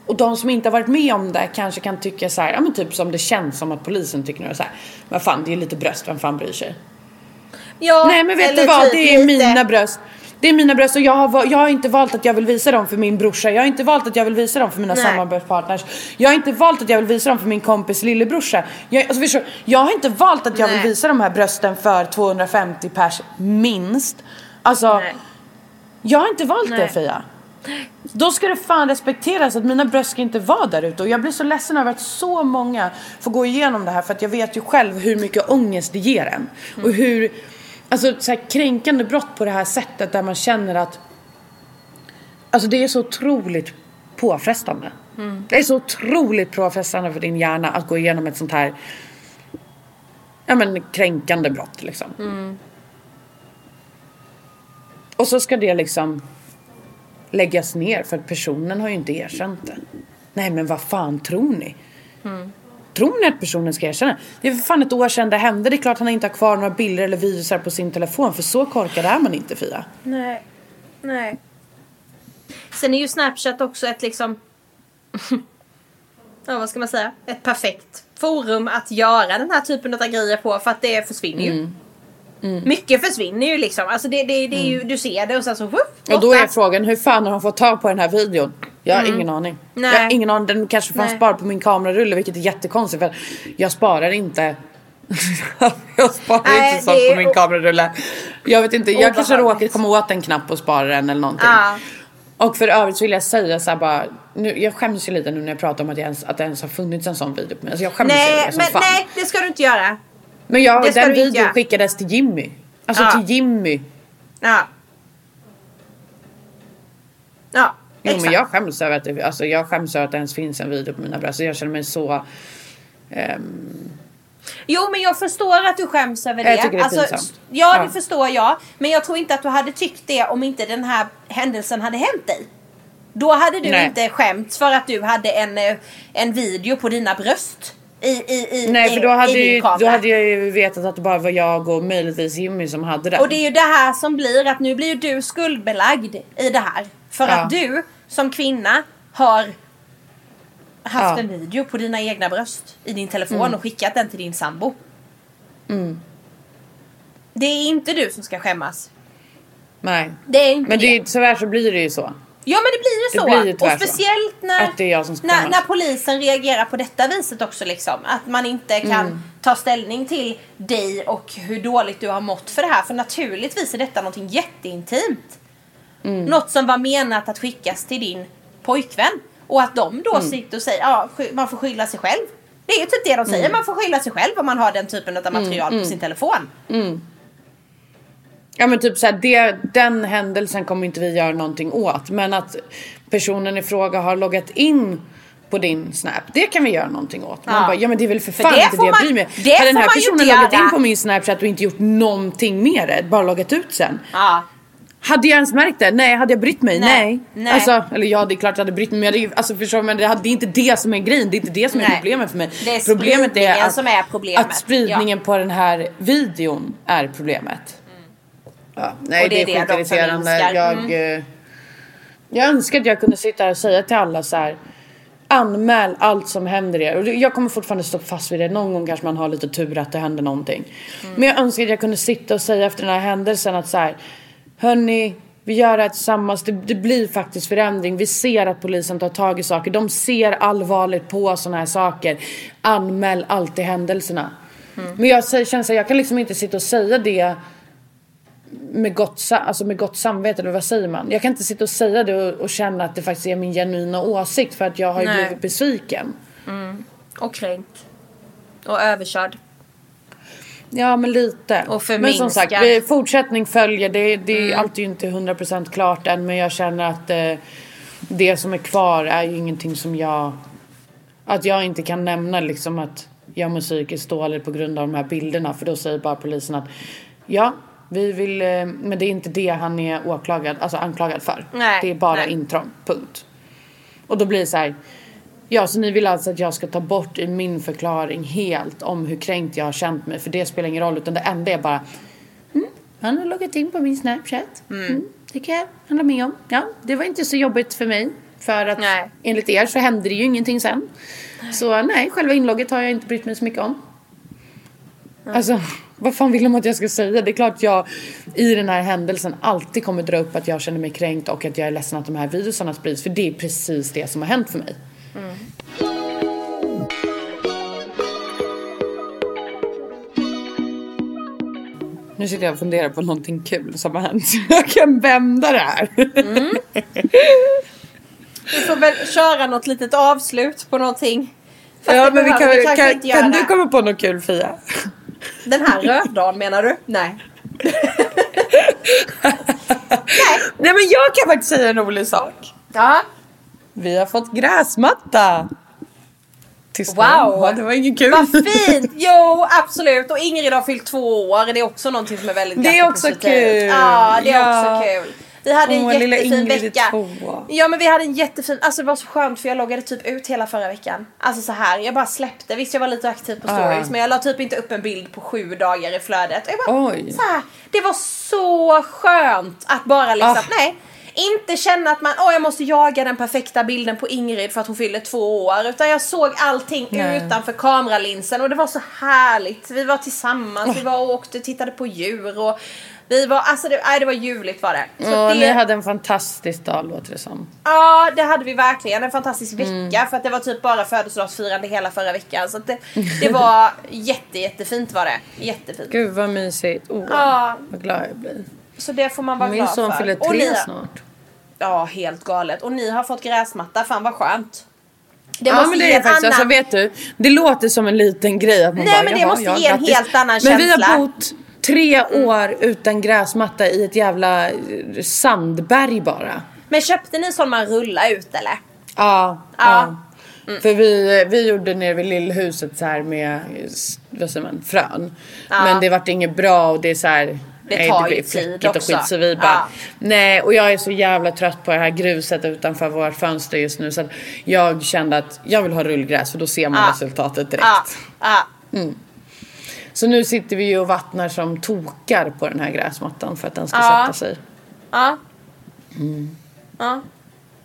och de som inte har varit med om det kanske kan tycka så här, ja men typ som det känns som att polisen tycker nu så här. Men fan det är lite bröst, vem fan bryr sig? ja, Nej men vet du vad, typ det är lite- mina bröst. Det är mina bröst och jag har, jag har inte valt att jag vill visa dem för min brorsa. Jag har inte valt att jag vill visa dem för mina Nej. samarbetspartners. Jag har inte valt att jag vill visa dem för min kompis lillebrorsa. Jag, alltså, förstår, jag har inte valt att jag Nej. vill visa de här brösten för 250 pers minst. Alltså, Nej. jag har inte valt det. Fia. Då ska det fan respekteras att mina bröst ska inte vara där ute och jag blir så ledsen över att så många får gå igenom det här för att jag vet ju själv hur mycket ångest det ger en. Och hur, alltså så här kränkande brott på det här sättet där man känner att Alltså det är så otroligt påfrestande. Det är så otroligt påfrestande för din hjärna att gå igenom ett sånt här Ja men kränkande brott liksom. Och så ska det liksom läggas ner för att personen har ju inte erkänt det. Nej men vad fan tror ni? Tror ni att personen ska erkänna? Det är för fan ett år sedan det hände. Det är klart han inte har kvar några bilder eller videor på sin telefon för så korkad är man inte Fia. Nej. Nej. Sen är ju Snapchat också ett liksom... [LAUGHS] ja, vad ska man säga? Ett perfekt forum att göra den här typen av grejer på för att det försvinner ju. Mm. Mycket försvinner ju liksom. Alltså det, det, det är ju, du ser det och sen så... Whoop, Och då är frågan, hur fan har han fått tag på den här videon? Jag har ingen aning. Nej. Jag har ingen aning, den kanske fanns sparad på min kamerarulle vilket är jättekonstigt för jag sparar inte [LAUGHS] jag sparar Nej, inte sånt på min kamerarulle. Jag vet inte, jag kanske råkar komma åt en knapp och spara den eller någonting. Ja. Och för övrigt så vill jag säga så bara, nu, jag skäms ju lite nu när jag pratar om att, jag ens, att det ens har funnits en sån video på mig. Alltså jag skäms ju Nej, som men fan. nej, det ska du inte göra. Men jag, det den inte videon göra. skickades till Jimmy. Alltså Ja. till Jimmy. Ja. Ja, Jo exakt. men jag skäms över att det, alltså jag skäms över att det ens finns en video på mina bröst. Jag känner mig så... ehm, Jo men jag förstår att du skäms över det. Jag tycker det är pinsamt. ja, Ja. det förstår jag. Men jag tror inte att du hade tyckt det om inte den här händelsen hade hänt dig. Då hade du Nej. inte skämts för att du hade en, eh, en video på dina bröst. I, i, i, nej för då hade, ju, då hade jag ju vetat att det bara var jag och möjligtvis Jimmy som hade den. Och det är ju det här som blir att nu blir ju du skuldbelagd i det här. För Ja. att du som kvinna har haft Ja. en video på dina egna bröst i din telefon och skickat den till din sambo. Det är inte du som ska skämmas. Nej. Det är inte Men det. det, tyvärr så blir det ju så. Ja men det blir ju Det så. blir ju och speciellt när, när, när polisen reagerar på detta viset också liksom. Att man inte kan Mm. ta ställning till dig och hur dåligt du har mått för det här. För naturligtvis är detta någonting jätteintimt. Mm. Något som var menat att skickas till din pojkvän. Och att de då Mm. sitter och säger ja man får skylla sig själv. Det är ju typ det de säger. Mm. Man får skylla sig själv om man har den typen av material på sin telefon. Ja men typ såhär, det, den händelsen kommer inte vi göra någonting åt. Men att personen i fråga har loggat in på din snap, det kan vi göra någonting åt. Man Ja. bara, ja men det är väl för För fan det inte det jag man- bryr mig det Har den här personen loggat in på min snapchat och inte gjort någonting med det, bara loggat ut sen. Ja. Hade jag ens märkt det? Nej. Hade jag brytt mig? Nej. Nej. Nej. Alltså, eller ja det är klart jag hade brytt mig men, jag hade, alltså, förstår, du, men det, hade- är inte det som är grejen. Det är inte det som är Nej. problemet för mig. Det är problemet spridningen som är problemet. Att spridningen på den här videon är problemet. Ja, nej Och det är är, det de skitirriterande. förminskar. Jag, Mm. eh, jag önskar att jag kunde sitta här och säga till alla så här. Anmäl allt som händer er. Och jag kommer fortfarande stå fast vid det. Någon gång kanske man har lite tur att det händer någonting. Mm. Men jag önskar att jag kunde sitta och säga efter den här händelsen att så här. Hörni, Vi gör det här tillsammans. Det, det blir faktiskt förändring. Vi ser att polisen tar tag i saker. De ser allvarligt på sådana här saker. Anmäl alltid händelserna. Men jag säger- känner så här, jag kan liksom inte sitta och säga det med gott, alltså med gott samvete, eller vad säger man? Jag kan inte sitta och säga det och, och känna att det faktiskt är min genuina åsikt för att jag har ju Nej. blivit besviken. Och kränkt. Och överkörd. Ja men lite. Och men som sagt, förminskad. fortsättning följer. Det, det är alltid inte 100% klart än men jag känner att eh, det som är kvar är ju ingenting som jag... Att jag inte kan nämna liksom att jag mår psykiskt dåligt på grund av de här bilderna för då säger bara polisen att ja, vi vill... Eh, men det är inte det han är åklagad, alltså anklagad för. Nej, det är bara nej. intrång, punkt. Och då blir det så här. Ja, så ni vill alltså att jag ska ta bort i min förklaring helt om hur kränkt jag har känt mig. För det spelar ingen roll, utan det enda är bara mm, han har loggat in på min Snapchat. Mm. det kan jag hålla med om. Ja, det var inte så jobbigt för mig. För att Nej. enligt er så hände det ju ingenting sen. Så nej, själva inlogget har jag inte brytt mig så mycket om. Alltså, vad fan vill de att jag ska säga? Det är klart jag i den här händelsen alltid kommer dra upp att jag känner mig kränkt och att jag är ledsen att de här videorna sprids. För det är precis det som har hänt för mig. Nu sitter jag och funderar på någonting kul som har hänt. [LAUGHS] Jag kan vända det här. Vi får väl köra något litet avslut på någonting. Fast Ja men vi kan, kanske kan, kan du komma på något kul Fia? Den här röddagen menar du? Nej. [LAUGHS] Nej men jag kan faktiskt säga en rolig sak. Ja. Vi har fått gräsmatta. Nu. Wow. Ja, det var inget kul. Vad fint! [LAUGHS] Jo, absolut. Och Ingrid har fyllt två år. Det är också någonting som är väldigt Det är också positivt. kul. Ja, det är Ja. också kul. Vi hade en Åh, lilla jättefin vecka. Ja men vi hade en jättefin, alltså det var så skönt för jag loggade typ ut hela förra veckan. Alltså så här, jag bara släppte. Visst jag var lite aktiv på stories Ah. men jag la typ inte upp en bild på sju dagar i flödet. Och jag bara, Oj. så här, det var så skönt att bara liksom, Ah. nej. Inte känna att man, åh jag måste jaga den perfekta bilden på Ingrid för att hon fyller två år. Utan jag såg allting Nej. utanför kameralinsen och det var så härligt. Vi var tillsammans, vi var och åkte och tittade på djur och vi var, alltså det, nej, det var ljuvligt var det. Så Ja, det ni hade en fantastisk dag låter det som. Ja, det hade vi verkligen. En fantastisk vecka Mm. för att det var typ bara födelsedagsfirande hela förra veckan. Så det, det var [LAUGHS] jätte, jättefint var det. Jättefint. Gud vad mysigt. Oh, Ja. Vad glad jag blir. Så det får man vara Min glad son för. fyller Och tre ni- snart. Ja, helt galet. Och ni har fått gräsmatta. Fan vad skönt. Det ja men det är faktiskt, alltså annan... vet du. Det låter som en liten grej att man Nej, bara, men det "Jaha, måste ge en grattis." helt annan Men vi känsla. har bott tre år utan gräsmatta i ett jävla eh, sandberg bara. Men köpte ni sån man rullar ut eller? Ja. Ja. ja. För vi, vi gjorde nere vid lillhuset så här med, s- vad säger man, frön. Ja. Men det vart inget bra och det är så här. Det nej, tar blir ju tid och också. skit så vi bara Ja. Nej och jag är så jävla trött på det här gruset utanför vårt fönster just nu så att jag kände att jag vill ha rullgräs för då ser man Ja. resultatet direkt. Ja, ja. Så nu sitter vi ju och vattnar som tokar på den här gräsmattan för att den ska Ja. sätta sig. Ja. Ja.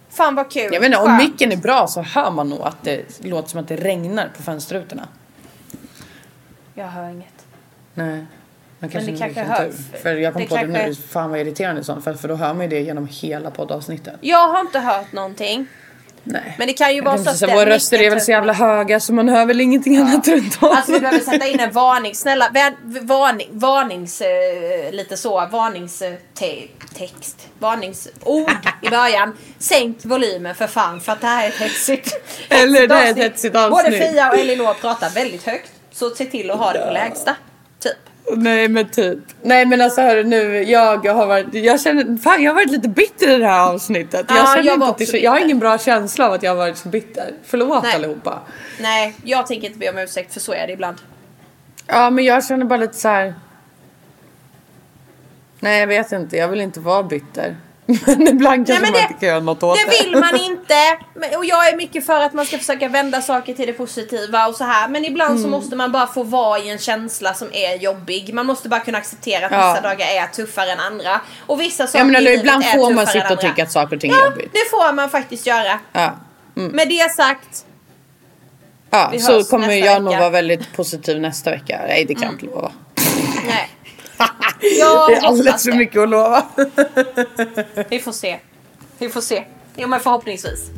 Fan vad kul. Jag vet inte, om micken är bra så hör man nog att det låter som att det regnar på fönsterrutorna. Jag hör inget. Nej. Man kanske det inte kanske hörs. För jag kom Det på det kanske- nu, fan vad irriterande sånt. För, för då hör man ju det genom hela poddavsnittet. Jag har inte hört någonting. Nej. Men det kan ju vara så att den våra röster är väl så jävla höga så man hör väl ingenting annat runt om. Alltså vi behöver sätta in en varning. Snälla, varning, varnings... Eh, lite så, varningstext. Varningsord i början. Sänk volymen för fan för att det här är ett hetsigt [LAUGHS] Eller det är ett hetsigt avsnitt. Både Fia och Elinor pratar väldigt högt. Så se till att ha det på lägsta. Typ. Nej men typ. Nej men alltså hörru nu, jag har varit, jag känner, fan jag har varit lite bitter i det här avsnittet. Ja, jag känner jag inte att det, jag har ingen bra känsla av att jag har varit så bitter. Förlåt Nej. allihopa. Nej, jag tänker inte be om ursäkt för så är det ibland. Ja men jag känner bara lite så här. Nej jag vet inte, jag vill inte vara bitter. Men ibland kanske men man det- inte kan göra något åt det. Det vill man [LAUGHS] inte. Och jag är mycket för att man ska försöka vända saker till det positiva och så här. Men ibland Mm. så måste man bara få vara i en känsla som är jobbig. Man måste bara kunna acceptera att Ja. vissa dagar är tuffare än andra. Och vissa saker Ja men eller ibland är får man sitta och tycka att saker och ting är Ja, jobbigt. det får man faktiskt göra. Ja. Med det sagt, Ja, så kommer jag nog vecka. vara väldigt positiv nästa vecka. Nej det kan jag inte lova. nej. [LAUGHS] Jag Det är alldeles för mycket att lova. [LAUGHS] Vi får se. Vi får se. Jo men förhoppningsvis.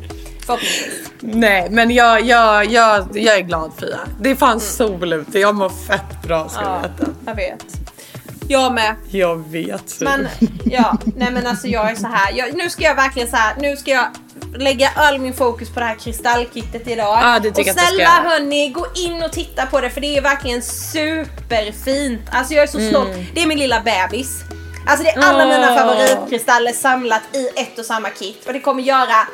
Förhoppningsvis. Nej, men jag, jag, jag, jag är glad Fia. Det är fan sol ute. Jag mår fett bra ska Ja, du veta. jag vet. Jag med. Jag vet. Men ja, nej men alltså jag är så här. Jag, nu ska jag verkligen så här. Nu ska jag lägga all min fokus på det här kristallkittet idag. Ja, det tycker och jag att snälla hörni, gå in och titta på det för det är verkligen superfint. Alltså jag är så stolt. Det är min lilla bebis. Alltså det är alla Mm. Åh. mina favoritkristaller samlat i ett och samma kit. Och det kommer göra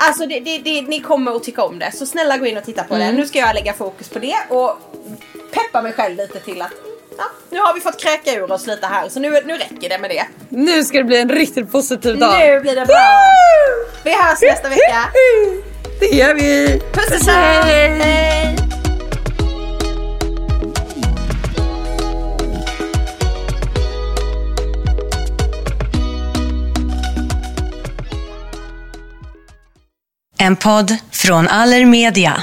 Alltså det, det, det, ni kommer att tycka om det. Så snälla gå in och titta på Mm. det. Nu ska jag lägga fokus på det och peppa mig själv lite till att ja, nu har vi fått kräka ur oss lite här så nu, nu räcker det med det. Nu ska det bli en riktigt positiv dag. Nu blir det bra. Vi hörs nästa vecka. Det gör vi. Puss och kram. Hej. En podd från Allermedia.